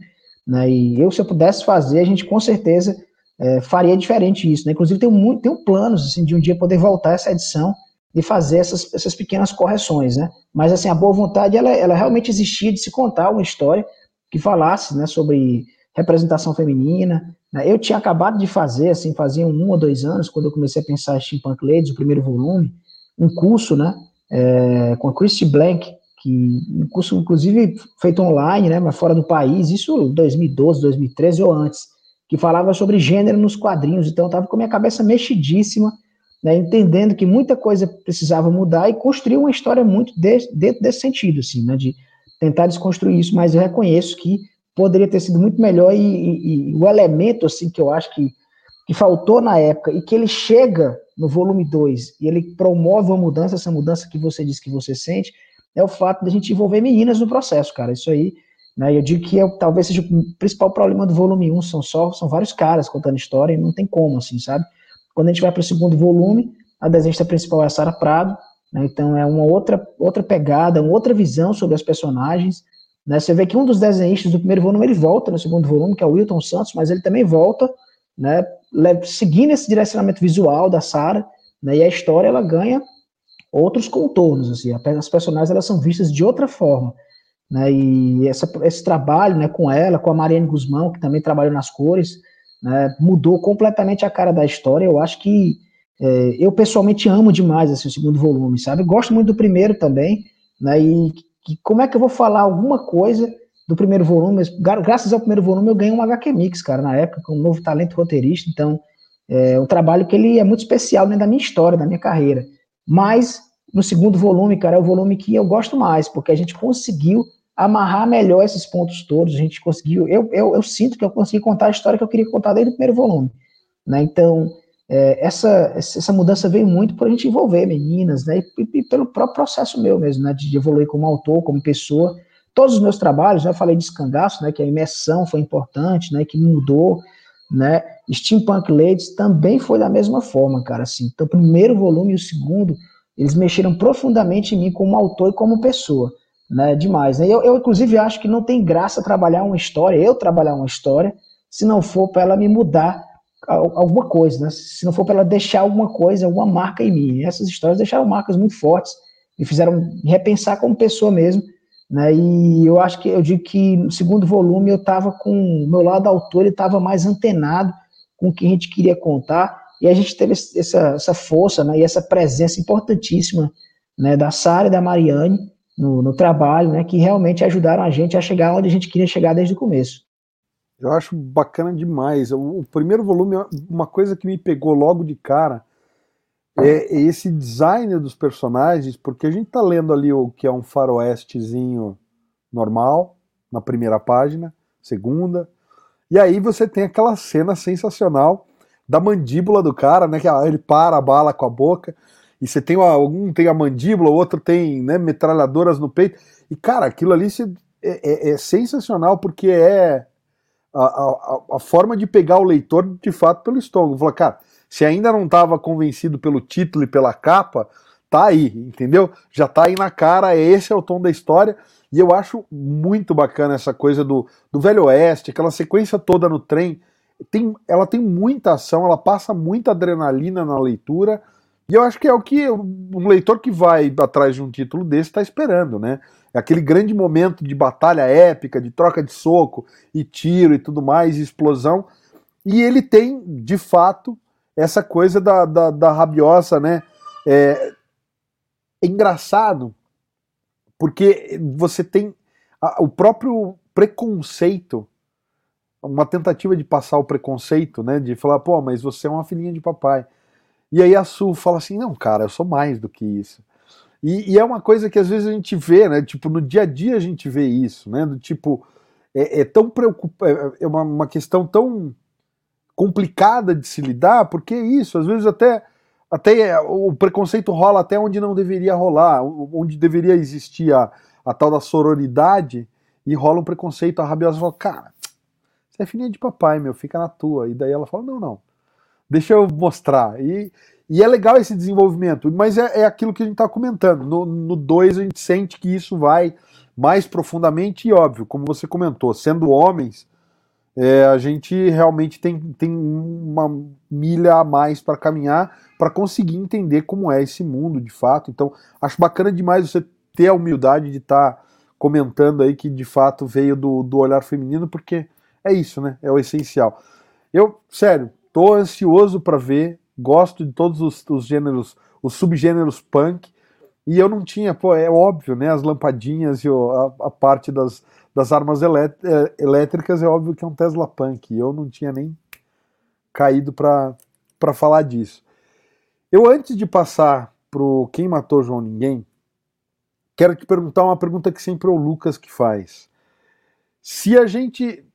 né? E eu, se eu pudesse fazer, a gente com certeza é, faria diferente isso. Né? Inclusive, tem, muito, um planos assim, de um dia poder voltar essa edição e fazer essas, essas pequenas correções. Né? Mas assim, a boa vontade ela, ela realmente existia de se contar uma história que falasse né, sobre representação feminina. Né? Eu tinha acabado de fazer, assim, fazia um ou dois anos, quando eu comecei a pensar em Steampunk Ladies, o primeiro volume, um curso né, é, com a Christy Blank, que um curso inclusive feito online, né, mas fora do país, isso 2012, 2013 ou antes, que falava sobre gênero nos quadrinhos, então eu estava com a minha cabeça mexidíssima, né, entendendo que muita coisa precisava mudar e construir uma história muito de, dentro desse sentido, assim, né, de tentar desconstruir isso, mas eu reconheço que poderia ter sido muito melhor e, e, e o elemento, assim, que eu acho que, que faltou na época e que ele chega no volume 2 e ele promove uma mudança, essa mudança que você disse que você sente, é o fato de a gente envolver meninas no processo, cara. Isso aí, né? Eu digo que é, talvez seja o principal problema do volume 1, são só são vários caras contando história e não tem como, assim, sabe? Quando a gente vai para o segundo volume, a desenhista principal é a Sara Prado, né? Então é uma outra outra pegada, uma outra visão sobre as personagens. Né? Você vê que um dos desenhistas do primeiro volume ele volta no segundo volume, que é o Wilton Santos, mas ele também volta, né? Seguindo esse direcionamento visual da Sara, né? E a história ela ganha outros contornos, assim, as personagens elas são vistas de outra forma, né, e essa, esse trabalho, né, com ela, com a Mariane Guzmão, que também trabalhou nas cores, né, mudou completamente a cara da história, eu acho que é, eu pessoalmente amo demais, assim, o segundo volume, sabe, gosto muito do primeiro também, né, e, e como é que eu vou falar alguma coisa do primeiro volume, graças ao primeiro volume eu ganhei um HQ Mix, cara, na época, com um novo talento roteirista, então, é um trabalho que ele é muito especial dentro da minha história, da minha carreira, mas no segundo volume, cara, é o volume que eu gosto mais, porque a gente conseguiu amarrar melhor esses pontos todos, a gente conseguiu, eu, eu, eu sinto que eu consegui contar a história que eu queria contar desde o primeiro volume, né, então, é, essa, essa mudança veio muito por a gente envolver meninas, né, e, e, pelo próprio processo meu mesmo, né, de evoluir como autor, como pessoa, todos os meus trabalhos, já falei de escangaço, né, que a imersão foi importante, né, que mudou, né, Steampunk Ladies também foi da mesma forma, cara, assim, então o primeiro volume e o segundo, eles mexeram profundamente em mim como autor e como pessoa, né, demais, né, eu, eu inclusive acho que não tem graça trabalhar uma história, eu trabalhar uma história, se não for para ela me mudar alguma coisa, né, se não for para ela deixar alguma coisa, alguma marca em mim, essas histórias deixaram marcas muito fortes, me fizeram repensar como pessoa mesmo, né, e eu acho que eu digo que no segundo volume eu estava com o meu lado autor, ele estava mais antenado com o que a gente queria contar, e a gente teve essa, essa força né, e essa presença importantíssima né, da Sara e da Mariane no, no trabalho, né, que realmente ajudaram a gente a chegar onde a gente queria chegar desde o começo. Eu acho bacana demais. O, primeiro volume, uma coisa que me pegou logo de cara, é esse design dos personagens, porque a gente tá lendo ali o que é um faroestezinho normal, na primeira página, segunda, e aí você tem aquela cena sensacional da mandíbula do cara, né, que ele para a bala com a boca, e você tem algum tem a mandíbula, o outro tem né, metralhadoras no peito, e cara, aquilo ali se, é, é, é sensacional, porque é a, a, a, forma de pegar o leitor de fato pelo estômago. Falar, cara, se ainda não estava convencido pelo título e pela capa, tá aí, entendeu? Já tá aí na cara, esse é o tom da história. E eu acho muito bacana essa coisa do, do Velho Oeste, aquela sequência toda no trem. Tem, ela tem muita ação, ela passa muita adrenalina na leitura. E eu acho que é o que um leitor que vai atrás de um título desse está esperando, né? É aquele grande momento de batalha épica, de troca de soco e tiro e tudo mais, e explosão. E ele tem, de fato, essa coisa da, da, da rabiosa, né? É, é engraçado, porque você tem a, o próprio preconceito, uma tentativa de passar o preconceito, né? De falar, pô, mas você é uma filhinha de papai. E aí a Su fala assim, não, cara, eu sou mais do que isso. E, e, é uma coisa que às vezes a gente vê, né? Tipo, no dia a dia a gente vê isso, né? Do tipo, é, é tão preocupante, é, é uma, uma questão tão complicada de se lidar, porque é isso, às vezes até, até o preconceito rola até onde não deveria rolar, onde deveria existir a, a tal da sororidade, e rola um preconceito, a rabiosa fala, cara, você é filhinha de papai, meu, fica na tua. E daí ela fala, não, não, deixa eu mostrar. E, e é legal esse desenvolvimento, mas é, é aquilo que a gente está comentando. No 2 a gente sente que isso vai mais profundamente e óbvio, como você comentou, sendo homens, é, a gente realmente tem, tem uma milha a mais para caminhar para conseguir entender como é esse mundo de fato. Então, acho bacana demais você ter a humildade de estar tá comentando aí que de fato veio do, do olhar feminino, porque é isso, né? É o essencial. Eu, sério, tô ansioso para ver, gosto de todos os, os gêneros, os subgêneros punk, e eu não tinha, pô, é óbvio, né? As lampadinhas e a, a parte das, das armas é, elétricas, é óbvio que é um Tesla Punk. E eu não tinha nem caído para falar disso. Eu, antes de passar pro Quem Matou João Ninguém, quero te perguntar uma pergunta que sempre é o Lucas que faz. Se a gente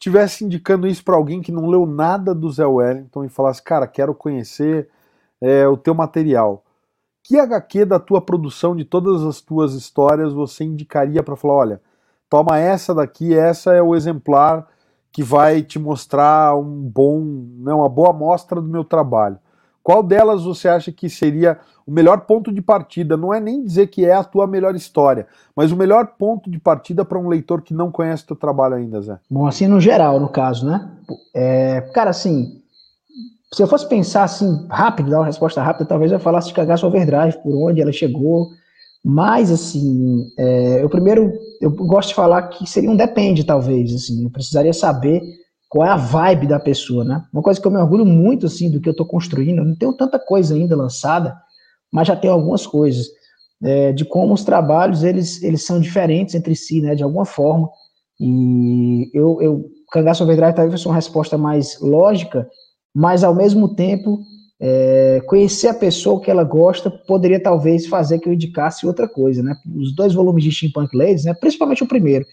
tivesse indicando isso para alguém que não leu nada do Zé Wellington e falasse, cara, quero conhecer é, o teu material, que HQ da tua produção, de todas as tuas histórias, você indicaria para falar, olha, toma essa daqui, essa é o exemplar que vai te mostrar um bom, né, uma boa amostra do meu trabalho. Qual delas você acha que seria o melhor ponto de partida? Não é nem dizer que é a tua melhor história, mas o melhor ponto de partida para um leitor que não conhece teu trabalho ainda, Zé. Bom, assim no geral, no caso, né? É, cara, assim, se eu fosse pensar assim rápido, dar uma resposta rápida, talvez eu falasse de Cagaço Overdrive, por onde ela chegou, mas, assim, é, eu primeiro, eu gosto de falar que seria um depende, talvez, assim, eu precisaria saber qual é a vibe da pessoa, né? Uma coisa que eu me orgulho muito, assim, do que eu estou construindo, eu não tenho tanta coisa ainda lançada, mas já tenho algumas coisas, é, de como os trabalhos, eles, eles são diferentes entre si, né, de alguma forma, e eu, eu Cangaço Overdrive talvez fosse uma resposta mais lógica, mas ao mesmo tempo é, conhecer a pessoa que ela gosta poderia talvez fazer que eu indicasse outra coisa, né? Os dois volumes de Steampunk Ladies, né? Principalmente o primeiro.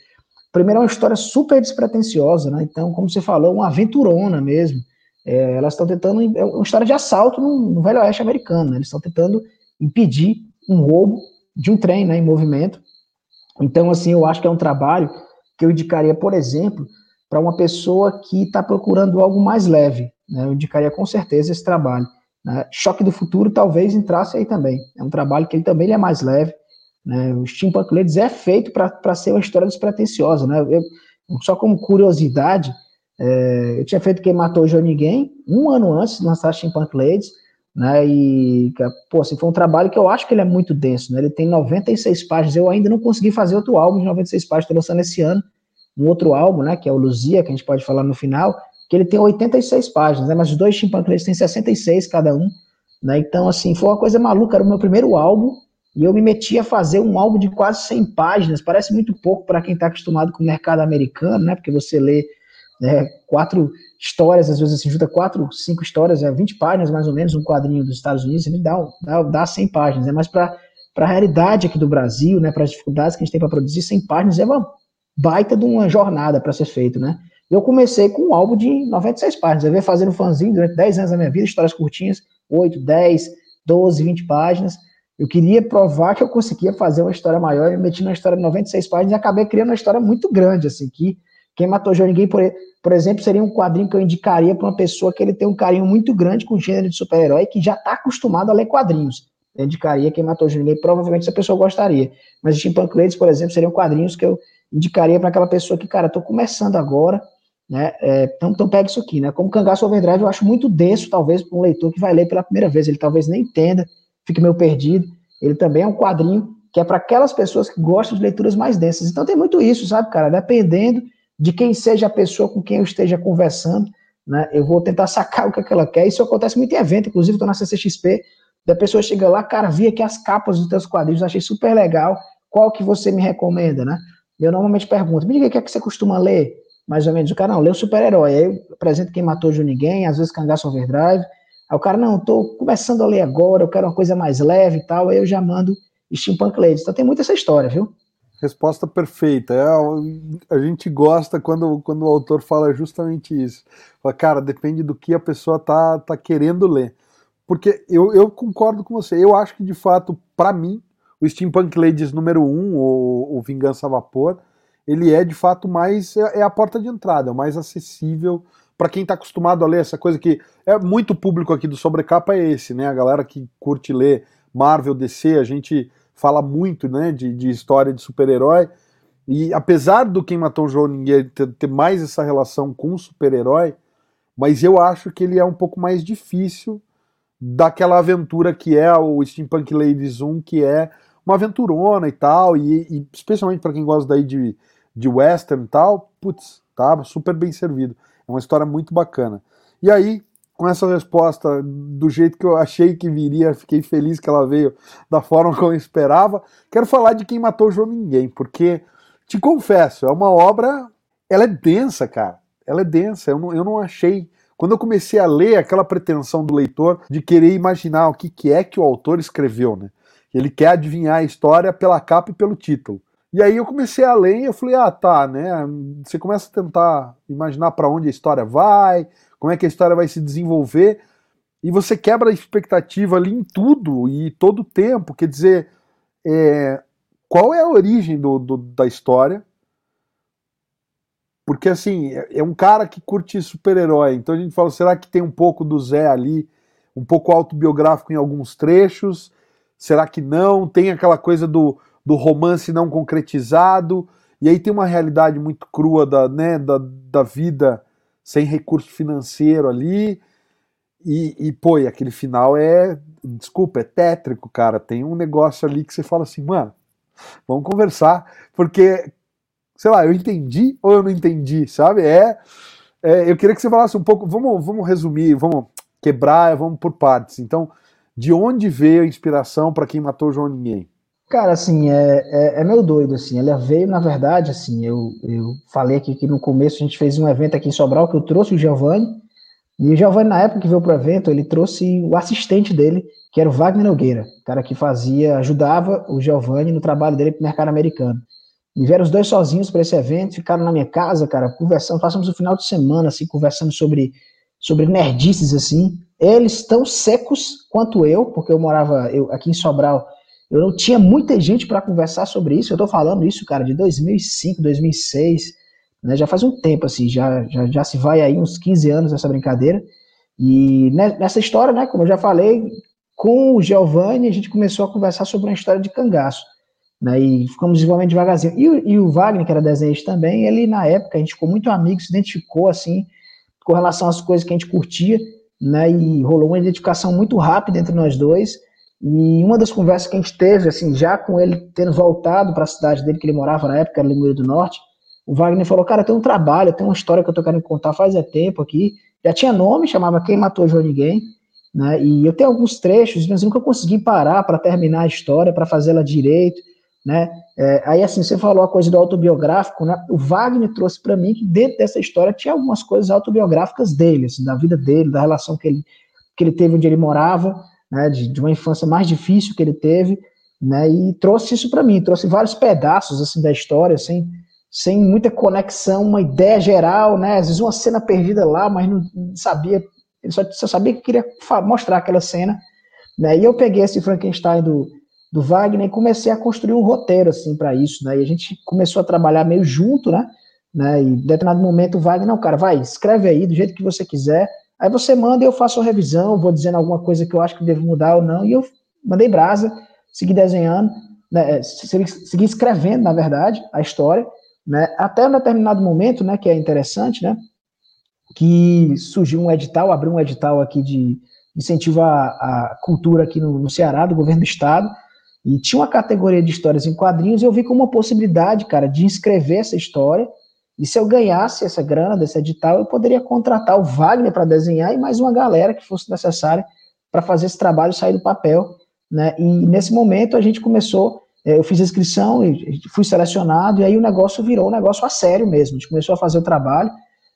Primeiro é uma história super despretensiosa, né? Então, como você falou, uma aventurona mesmo. É, elas estão tentando, é uma história de assalto no, no Velho Oeste americano, né? Eles estão tentando impedir um roubo de um trem, né? Em movimento. Então, assim, eu acho que é um trabalho que eu indicaria, por exemplo, para uma pessoa que está procurando algo mais leve. Né? Eu indicaria com certeza esse trabalho. Né? Choque do Futuro talvez entrasse aí também. É um trabalho que ele também é mais leve. Né? O Steampunk Ladies é feito para ser uma história despretensiosa. Né? Eu, só como curiosidade, é, eu tinha feito Quem Matou o João Ninguém um ano antes de lançar Steampunk Ladies, né, e, pô, assim, foi um trabalho que eu acho que ele é muito denso, né, ele tem 96 páginas, eu ainda não consegui fazer outro álbum de 96 páginas, estou lançando esse ano, um outro álbum, né, que é o Luzia, que a gente pode falar no final, que ele tem 86 páginas, né? Mas os dois Chimpanzés têm 66 cada um, né? Então, assim, foi uma coisa maluca, era o meu primeiro álbum, e eu me meti a fazer um álbum de quase 100 páginas, parece muito pouco para quem está acostumado com o mercado americano, né? Porque você lê né, quatro histórias, às vezes assim, junta quatro, cinco histórias, é 20 páginas mais ou menos, um quadrinho dos Estados Unidos, ele dá, dá, dá 100 páginas, né, mas para a realidade aqui do Brasil, né, para as dificuldades que a gente tem para produzir, 100 páginas é uma baita de uma jornada para ser feito, né. Eu comecei com um álbum de 96 páginas, eu venho fazendo fanzinho durante 10 anos da minha vida, histórias curtinhas, 8, 10, 12, 20 páginas, eu queria provar que eu conseguia fazer uma história maior, eu meti na história de 96 páginas e acabei criando uma história muito grande, assim, que quem matou João Ninguém, por, por exemplo, seria um quadrinho que eu indicaria para uma pessoa que ele tem um carinho muito grande com o gênero de super-herói, que já está acostumado a ler quadrinhos. Eu indicaria quem matou João Ninguém, provavelmente essa pessoa gostaria. Mas os Ladies, por exemplo, seriam quadrinhos que eu indicaria para aquela pessoa que, cara, estou começando agora, né? É, então, então pega isso aqui, né? Como Cangaço Overdrive eu acho muito denso, talvez, para um leitor que vai ler pela primeira vez. Ele talvez nem entenda, fique meio perdido. Ele também é um quadrinho que é para aquelas pessoas que gostam de leituras mais densas. Então tem muito isso, sabe, cara? Dependendo de quem seja a pessoa com quem eu esteja conversando, né? Eu vou tentar sacar o que, é que ela quer. Isso acontece muito em evento, inclusive estou na CCXP, da pessoa chega lá, cara, vi aqui as capas dos teus quadrinhos, achei super legal. Qual que você me recomenda, né? Eu normalmente pergunto, me diga o que é que você costuma ler, mais ou menos. O cara, não, lê o super-herói. Aí eu apresento Quem Matou de Ninguém, às vezes Cangaço Overdrive. Aí o cara, não, tô começando a ler agora, eu quero uma coisa mais leve e tal. Aí eu já mando Steampunk Ladies. Então tem muita essa história, viu? Resposta perfeita. É, a gente gosta quando, quando o autor fala justamente isso. Fala, cara, depende do que a pessoa tá, tá querendo ler. Porque eu, eu concordo com você. Eu acho que, de fato, para mim, o Steampunk Ladies número 1, um, o Vingança a Vapor, ele é, de fato, mais. É, é a porta de entrada, é o mais acessível para quem está acostumado a ler essa coisa que é muito público aqui do Sobrecapa é esse, né? A galera que curte ler Marvel, DC, a gente fala muito né, de, de história de super-herói. E apesar do Quem Matou o João Ninguém ter, ter mais essa relação com o super-herói, mas eu acho que ele é um pouco mais difícil daquela aventura que é o Steampunk Ladies 1, que é uma aventurona e tal, e, e especialmente para quem gosta daí de, de western e tal, putz, tá super bem servido. Uma história muito bacana. E aí, com essa resposta do jeito que eu achei que viria, fiquei feliz que ela veio da forma como eu esperava. Quero falar de quem matou o João Ninguém, porque te confesso, é uma obra, ela é densa, cara. Ela é densa. Eu não, eu não achei. Quando eu comecei a ler aquela pretensão do leitor de querer imaginar o que, que é que o autor escreveu, né? Ele quer adivinhar a história pela capa e pelo título. E aí eu comecei a ler e eu falei, ah, tá, né? Você começa a tentar imaginar para onde a história vai, como é que a história vai se desenvolver, e você quebra a expectativa ali em tudo e todo o tempo. Quer dizer, é, qual é a origem do, do, da história? Porque assim, é, é um cara que curte super-herói, então a gente fala, será que tem um pouco do Zé ali, um pouco autobiográfico em alguns trechos? Será que não? Tem aquela coisa do, do romance não concretizado, e aí tem uma realidade muito crua da, né, da, da vida sem recurso financeiro ali. E, e, pô, e aquele final é, desculpa, é tétrico, cara. Tem um negócio ali que você fala assim, mano, vamos conversar, porque, sei lá, eu entendi ou eu não entendi, sabe? É, é eu queria que você falasse um pouco, vamos, vamos resumir, vamos quebrar, vamos por partes. Então, de onde veio a inspiração para quem matou João Ninguém? Cara, assim, é, é, é, meio doido, assim, ela veio, na verdade, assim, eu, eu falei aqui que no começo a gente fez um evento aqui em Sobral, que eu trouxe o Giovanni, e o Giovanni, na época que veio pro evento, ele trouxe o assistente dele, que era o Wagner Nogueira, cara que fazia, ajudava o Giovanni no trabalho dele pro mercado americano. E vieram os dois sozinhos para esse evento, ficaram na minha casa, cara, conversando, passamos o final de semana, assim, conversando sobre, sobre nerdices, assim. Eles tão secos quanto eu, porque eu morava eu, aqui em Sobral, eu não tinha muita gente para conversar sobre isso. Eu tô falando isso, cara, de 2005, 2006, né? Já faz um tempo assim, já, já, já se vai aí uns 15 anos essa brincadeira. E nessa história, né, como eu já falei, com o Giovanni a gente começou a conversar sobre uma história de cangaço. Né, e ficamos desenvolvendo devagarzinho. E, e o Wagner, que era desenhista também, ele na época, a gente ficou muito amigo, se identificou assim, com relação às coisas que a gente curtia, né, e rolou uma identificação muito rápida entre nós dois, e uma das conversas que a gente teve, assim, já com ele tendo voltado para a cidade dele, que ele morava na época, era Limoeiro do Norte, o Wagner falou, cara, tem um trabalho, tem uma história que eu tô querendo contar faz é tempo aqui, já tinha nome, chamava Quem Matou João Ninguém, né, e eu tenho alguns trechos, mas nunca consegui parar para terminar a história, para fazê-la direito, né? É, aí, assim, você falou a coisa do autobiográfico, né? O Wagner trouxe para mim que dentro dessa história tinha algumas coisas autobiográficas dele, assim, da vida dele, da relação que ele, que ele teve onde ele morava, né? De, de uma infância mais difícil que ele teve, né? E trouxe isso para mim, trouxe vários pedaços, assim, da história, assim, sem muita conexão, uma ideia geral, né? Às vezes uma cena perdida lá, mas não, não sabia, ele só, só sabia que queria mostrar aquela cena, né? E eu peguei esse Frankenstein do do Wagner e comecei a construir um roteiro assim para isso, né? E a gente começou a trabalhar meio junto, né? né? E em determinado momento o Wagner, não, cara, vai, escreve aí do jeito que você quiser. Aí você manda eu faço a revisão, vou dizendo alguma coisa que eu acho que devo mudar ou não. E eu mandei brasa, segui desenhando, né? segui escrevendo, na verdade, a história, né? Até um determinado momento, né? Que é interessante, né? Que surgiu um edital, abriu um edital aqui de incentivo à, à cultura aqui no, no Ceará, do governo do estado e tinha uma categoria de histórias em quadrinhos, e eu vi como uma possibilidade, cara, de inscrever essa história. E se eu ganhasse essa grana desse edital, eu poderia contratar o Wagner para desenhar e mais uma galera que fosse necessária para fazer esse trabalho sair do papel. Né? E nesse momento a gente começou, é, eu fiz a inscrição e fui selecionado, e aí o negócio virou um negócio a sério mesmo. A gente começou a fazer o trabalho,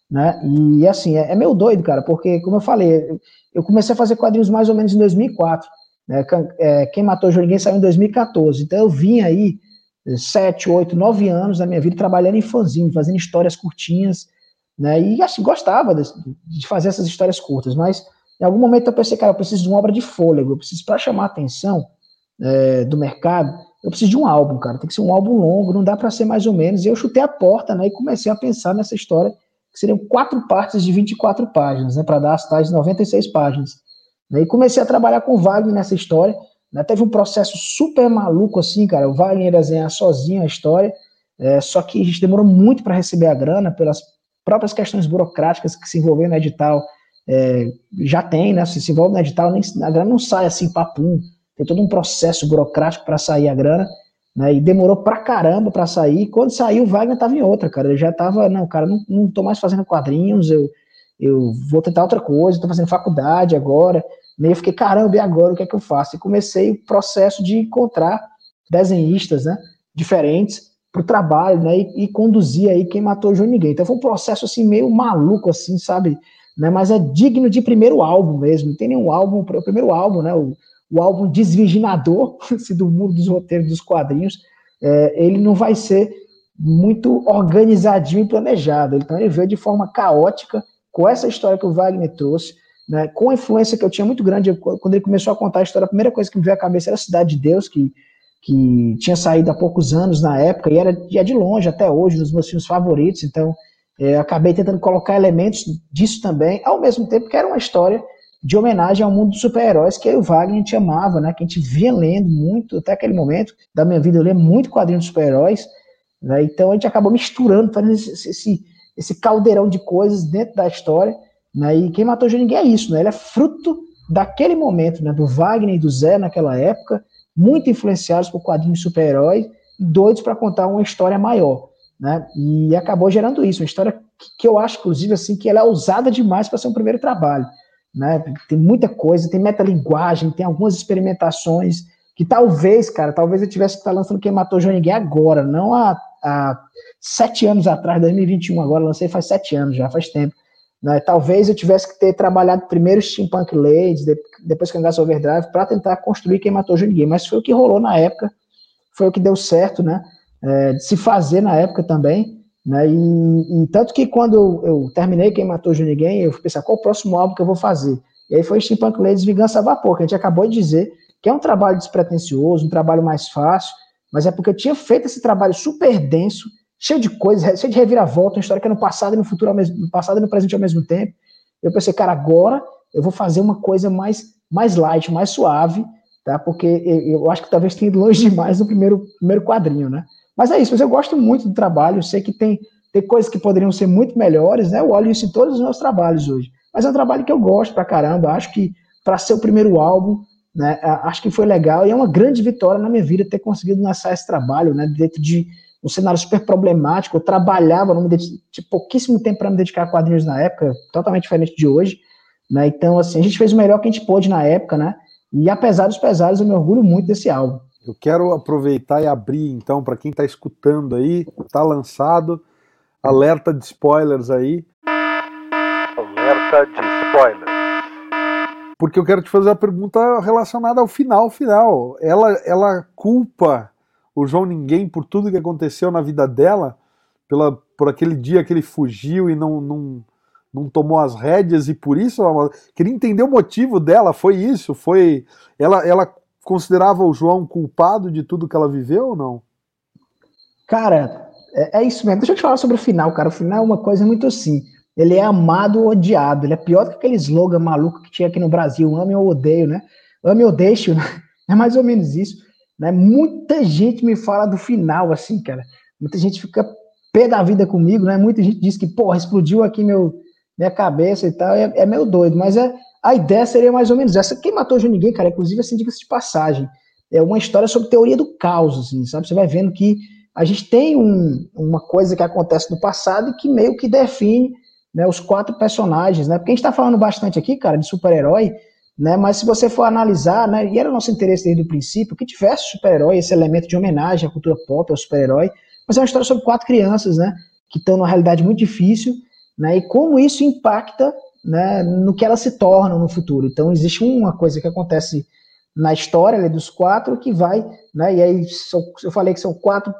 né? E assim, é, é meio doido, cara, porque, como eu falei, eu comecei a fazer quadrinhos mais ou menos em 2004. Né? É, Quem Matou Ninguém saiu em 2014. Então eu vim aí sete, oito, nove anos da minha vida trabalhando em fanzine, fazendo histórias curtinhas, né? E assim, gostava de, de, fazer essas histórias curtas, mas em algum momento eu pensei, cara, eu preciso de uma obra de fôlego, eu preciso, para chamar a atenção é, do mercado, eu preciso de um álbum, cara, tem que ser um álbum longo, não dá para ser mais ou menos. E eu chutei a porta, né? E comecei a pensar nessa história, que seriam quatro partes de 24 páginas, né? Para dar as tais 96 páginas. Né? E comecei a trabalhar com o Wagner nessa história. Né? Teve um processo super maluco assim, cara. O Wagner desenhar sozinho a história, é, só que a gente demorou muito para receber a grana pelas próprias questões burocráticas que se envolveram no edital. É, já tem, né? Se se envolve no edital, nem, a grana não sai assim, papum. Tem todo um processo burocrático para sair a grana. Né, e demorou pra caramba para sair. Quando saiu, o Wagner tava em outra, cara. Ele já tava, não, cara, não, não tô mais fazendo quadrinhos, eu, eu vou tentar outra coisa, tô fazendo faculdade agora. Eu fiquei, caramba, e agora o que é que eu faço? E comecei o processo de encontrar desenhistas, né, diferentes para o trabalho, né, e, e, conduzir aí quem matou o João Ninguém. Então foi um processo assim meio maluco, assim, sabe? Né, mas é digno de primeiro álbum mesmo. Não tem nenhum álbum, o primeiro álbum, né, o, o álbum desvirginador assim, do mundo dos roteiros dos quadrinhos. É, ele não vai ser muito organizadinho e planejado. Então ele veio de forma caótica com essa história que o Wagner trouxe né, com a influência que eu tinha muito grande, quando ele começou a contar a história, a primeira coisa que me veio à cabeça era a Cidade de Deus, que, que tinha saído há poucos anos na época, e era e é de longe até hoje, um dos meus filmes favoritos, então é, acabei tentando colocar elementos disso também, ao mesmo tempo que era uma história de homenagem ao mundo dos super-heróis que o Wagner a gente amava, né, que a gente via lendo muito, até aquele momento da minha vida eu lia muito quadrinho de super-heróis, né, então a gente acabou misturando, fazendo esse, esse, esse caldeirão de coisas dentro da história, né? E quem matou Ninguém é isso, né? Ele é fruto daquele momento, né? Do Wagner e do Zé naquela época, muito influenciados por quadrinhos super-heróis, doidos para contar uma história maior, né? E acabou gerando isso, uma história que, eu acho, inclusive, assim, que ela é ousada demais para ser um primeiro trabalho, né? Tem muita coisa, tem metalinguagem, tem algumas experimentações que talvez, cara, talvez eu tivesse que estar tá lançando Quem Matou Ninguém agora, não há, há sete anos atrás, 2021, agora lancei faz sete anos já, faz tempo. Né? Talvez eu tivesse que ter trabalhado primeiro Steampunk Ladies, depois Cangaço Overdrive, para tentar construir quem matou Ninguém, mas foi o que rolou na época, foi o que deu certo, né? É, de se fazer na época também, né? E, e tanto que quando eu, terminei Quem Matou Ninguém, eu fui pensar qual o próximo álbum que eu vou fazer. E aí foi Steampunk Ladies Vingança a Vapor, que a gente acabou de dizer que é um trabalho despretensioso, um trabalho mais fácil, mas é porque eu tinha feito esse trabalho super denso, cheio de coisas, cheio de reviravolta, uma história que é no passado e no futuro, mesmo, no passado e no presente ao mesmo tempo. Eu pensei, cara, agora eu vou fazer uma coisa mais, mais light, mais suave, tá? Porque eu acho que talvez tenha ido longe demais no primeiro, primeiro quadrinho, né? Mas é isso, mas eu gosto muito do trabalho, eu sei que tem, tem coisas que poderiam ser muito melhores, né? Eu olho isso em todos os meus trabalhos hoje. Mas é um trabalho que eu gosto pra caramba, acho que para ser o primeiro álbum, né, acho que foi legal e é uma grande vitória na minha vida ter conseguido lançar esse trabalho, né, dentro de um cenário super problemático. Eu trabalhava, não me dediquei, pouquíssimo tempo para me dedicar a quadrinhos na época, totalmente diferente de hoje. Né? Então, assim, a gente fez o melhor que a gente pôde na época, né? E apesar dos pesares, eu me orgulho muito desse álbum. Eu quero aproveitar e abrir então para quem está escutando aí, está lançado, alerta de spoilers aí. Alerta de spoilers. Porque eu quero te fazer uma pergunta relacionada ao final, final. Ela, ela culpa o João Ninguém por tudo que aconteceu na vida dela, pela, por aquele dia que ele fugiu e não, não, não tomou as rédeas e por isso ela queria entender o motivo dela. Foi isso? Foi ela, ela considerava o João culpado de tudo que ela viveu ou não? Cara, é, é, isso mesmo. Deixa eu te falar sobre o final, cara. O final é uma coisa muito assim. Ele é amado ou odiado. Ele é pior do que aquele slogan maluco que tinha aqui no Brasil: ame ou odeio, né? Ame ou deixo, né? É mais ou menos isso. Né? Muita gente me fala do final, assim, cara. Muita gente fica pé da vida comigo, né? Muita gente diz que, porra, explodiu aqui meu, minha cabeça e tal. É, é meio doido, mas é, a ideia seria mais ou menos essa. Quem matou o Ninguém, cara, inclusive, assim, diga-se de passagem, é uma história sobre teoria do caos, assim, sabe? Você vai vendo que a gente tem um, uma coisa que acontece no passado e que meio que define né, os quatro personagens, né? Porque a gente está falando bastante aqui, cara, de super-herói, né? Mas se você for analisar, né, e era nosso interesse desde o princípio, que tivesse super-herói, esse elemento de homenagem à cultura pop, ao super-herói, mas é uma história sobre quatro crianças, né? Que estão numa realidade muito difícil, né? E como isso impacta né, no que elas se tornam no futuro. Então, existe uma coisa que acontece na história né, dos quatro que vai, né, e aí eu falei que são quatro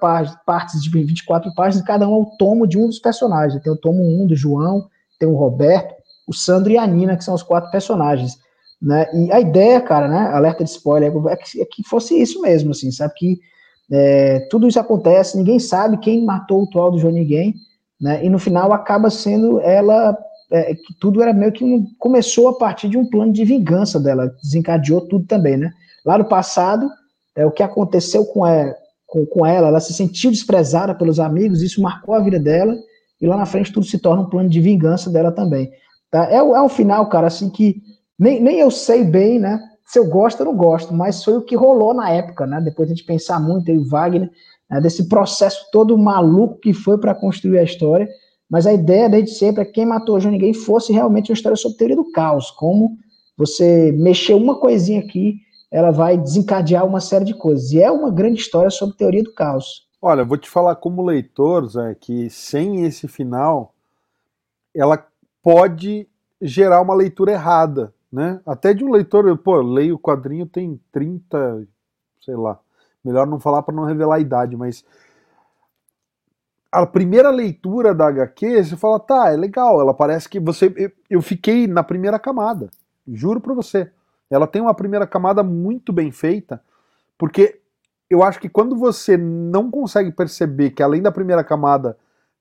partes de 24 páginas, cada um é o tomo de um dos personagens. Tem o tomo 1 um do João, tem o Roberto, o Sandro e a Nina, que são os quatro personagens. Né? E a ideia, cara, né, alerta de spoiler, é que, é que fosse isso mesmo, assim, sabe? Que é, tudo isso acontece, ninguém sabe quem matou o atual do João Ninguém, né? E no final acaba sendo ela é, que tudo era meio que um, começou a partir de um plano de vingança dela, desencadeou tudo também, né? Lá no passado, é, o que aconteceu com, é, com, com ela, ela se sentiu desprezada pelos amigos, isso marcou a vida dela, e lá na frente tudo se torna um plano de vingança dela também. Tá? É, é um final, cara, assim, que nem, nem eu sei bem, né? Se eu gosto ou não gosto, mas foi o que rolou na época, né? Depois a gente pensar muito em Wagner, né? desse processo todo maluco que foi para construir a história. Mas a ideia desde sempre é que quem matou João Ninguém fosse realmente uma história sobre teoria do caos, como você mexer uma coisinha aqui, ela vai desencadear uma série de coisas. E é uma grande história sobre teoria do caos. Olha, vou te falar como leitor, Zé, que sem esse final, ela pode gerar uma leitura errada, né? Até de um leitor, pô, eu leio o quadrinho tem 30, sei lá, melhor não falar para não revelar a idade, mas a primeira leitura da HQ, você fala, tá, é legal, ela parece que você. Eu fiquei na primeira camada, juro pra você. Ela tem uma primeira camada muito bem feita, porque eu acho que quando você não consegue perceber que além da primeira camada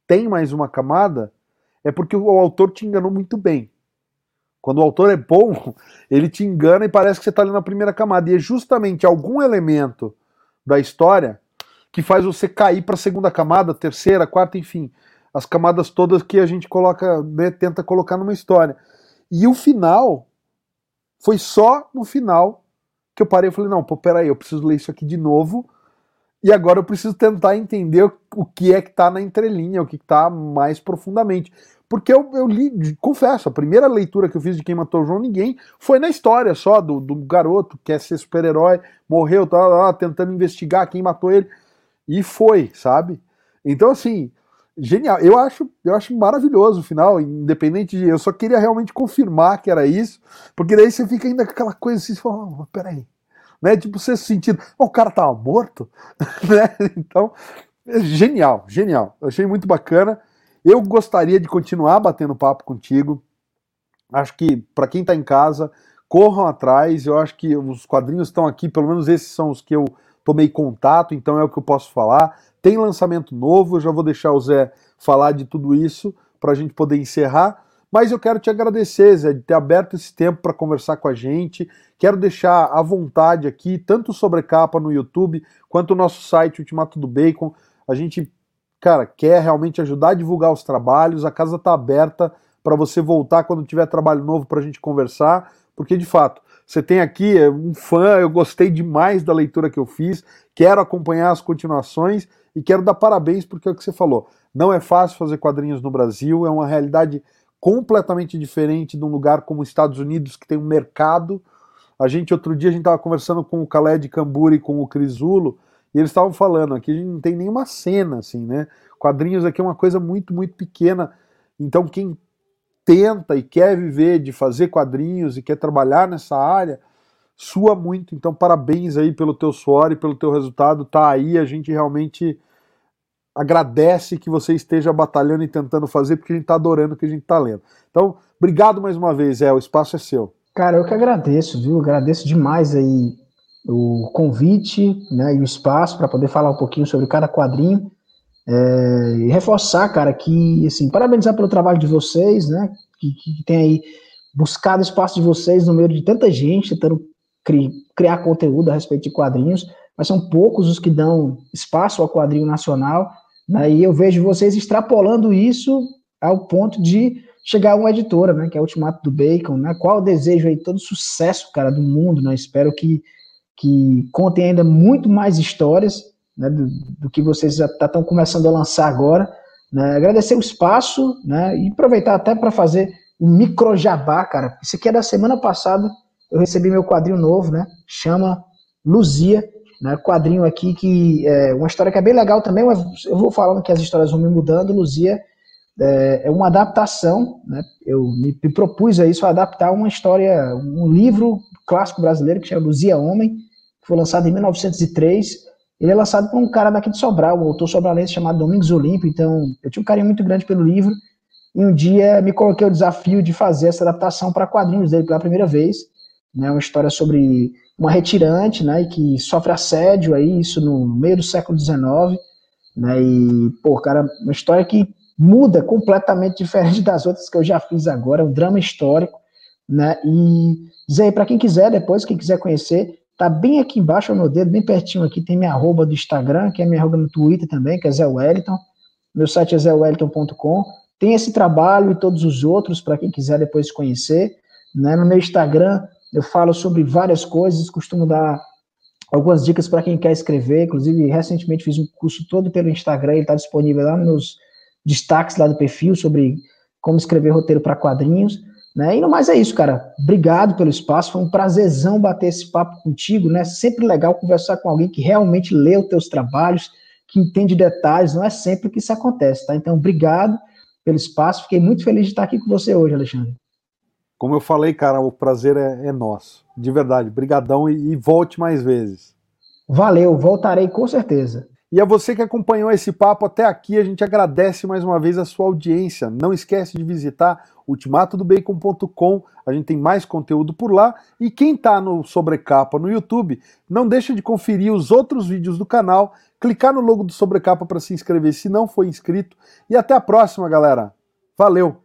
tem mais uma camada, é porque o autor te enganou muito bem. Quando o autor é bom, ele te engana e parece que você está ali na primeira camada. E é justamente algum elemento da história que faz você cair para a segunda camada, terceira, quarta, enfim, as camadas todas que a gente coloca, né, tenta colocar numa história. E o final foi só no final que eu parei e falei, não, pô, peraí, eu preciso ler isso aqui de novo. E agora eu preciso tentar entender o que é que está na entrelinha, o que está mais profundamente. Porque eu, eu, li, confesso, a primeira leitura que eu fiz de Quem Matou João Ninguém foi na história só do, do garoto que quer ser super-herói, morreu, tá lá tentando investigar quem matou ele. E foi, sabe? Então, assim, genial. Eu acho, eu acho maravilhoso o final, independente de. Eu só queria realmente confirmar que era isso, porque daí você fica ainda com aquela coisa assim, você fala, oh, peraí. Né? Tipo, você sentindo, oh, o cara tava morto, né? Então, é genial, genial. Eu achei muito bacana. Eu gostaria de continuar batendo papo contigo. Acho que, para quem está em casa, corram atrás. Eu acho que os quadrinhos estão aqui, pelo menos esses são os que eu tomei contato, então é o que eu posso falar. Tem lançamento novo, eu já vou deixar o Zé falar de tudo isso para a gente poder encerrar. Mas eu quero te agradecer, Zé, de ter aberto esse tempo para conversar com a gente. Quero deixar à vontade aqui, tanto sobre capa no YouTube, quanto o nosso site Ultimato do Bacon. A gente, cara, quer realmente ajudar a divulgar os trabalhos. A casa está aberta para você voltar quando tiver trabalho novo para a gente conversar, porque de fato você tem aqui é, um fã, eu gostei demais da leitura que eu fiz, quero acompanhar as continuações e quero dar parabéns porque é o que você falou. Não é fácil fazer quadrinhos no Brasil, é uma realidade completamente diferente de um lugar como os Estados Unidos, que tem um mercado A gente, outro dia, a gente estava conversando com o Khaled Camburi e com o Crisulo, e eles estavam falando aqui, a gente não tem nenhuma cena, assim, né? Quadrinhos aqui é uma coisa muito, muito pequena. Então, quem tenta e quer viver de fazer quadrinhos e quer trabalhar nessa área, sua muito. Então, parabéns aí pelo teu suor e pelo teu resultado. Tá aí, a gente realmente agradece que você esteja batalhando e tentando fazer, porque a gente está adorando o que a gente está lendo. Então, obrigado mais uma vez, é, o espaço é seu. Cara, eu que agradeço, viu? Agradeço demais aí o convite né, e o espaço para poder falar um pouquinho sobre cada quadrinho. É, e reforçar, cara, que, assim, parabenizar pelo trabalho de vocês, né? Que, que tem aí buscado espaço de vocês no meio de tanta gente, tentando cri, criar conteúdo a respeito de quadrinhos, mas são poucos os que dão espaço ao quadrinho nacional. Né, e eu vejo vocês extrapolando isso ao ponto de chegar a uma editora, né, que é o Ultimato do Bacon, né, qual o desejo aí, todo sucesso, cara, do mundo, né, espero que, que contem ainda muito mais histórias, né, do, do que vocês já estão tá, começando a lançar agora, né, agradecer o espaço, né, e aproveitar até para fazer o um micro jabá, cara, isso aqui é da semana passada, eu recebi meu quadrinho novo, né, chama Luzia, né, quadrinho aqui que é uma história que é bem legal também, mas eu vou falando que as histórias vão me mudando. Luzia é, é uma adaptação, né, eu me, propus a isso, adaptar uma história, um livro clássico brasileiro que chama Luzia Homem, foi lançado em 1903. Ele é lançado por um cara daqui de Sobral, um autor sobralense chamado Domingos Olímpio, então eu tinha um carinho muito grande pelo livro, e um dia me coloquei o desafio de fazer essa adaptação para quadrinhos dele pela primeira vez, né, uma história sobre uma retirante, né, que sofre assédio aí, isso no meio do século XIX, né, e, pô, cara, uma história que muda completamente diferente das outras que eu já fiz agora, é um drama histórico, né, e dizer para quem quiser depois, quem quiser conhecer, tá bem aqui embaixo, ao meu dedo, bem pertinho aqui, tem minha arroba do Instagram, que é minha arroba no Twitter também, que é Zé Wellington, meu site é zéwellington.com, tem esse trabalho e todos os outros para quem quiser depois conhecer, né, no meu Instagram eu falo sobre várias coisas, costumo dar algumas dicas para quem quer escrever. Inclusive, recentemente fiz um curso todo pelo Instagram, ele está disponível lá nos destaques lá do perfil sobre como escrever roteiro para quadrinhos. Né? E no mais é isso, cara. Obrigado pelo espaço. Foi um prazerzão bater esse papo contigo, né? Sempre legal conversar com alguém que realmente lê os teus trabalhos, que entende detalhes. Não é sempre que isso acontece, tá? Então, obrigado pelo espaço. Fiquei muito feliz de estar aqui com você hoje, Alexandre. Como eu falei, cara, o prazer é, é nosso. De verdade, brigadão e, e volte mais vezes. Valeu, voltarei com certeza. E a você que acompanhou esse papo até aqui, a gente agradece mais uma vez a sua audiência. Não esquece de visitar ultimatodobacon.com, a gente tem mais conteúdo por lá. E quem está no Sobrecapa no YouTube, não deixa de conferir os outros vídeos do canal, clicar no logo do Sobrecapa para se inscrever se não for inscrito. E até a próxima, galera. Valeu!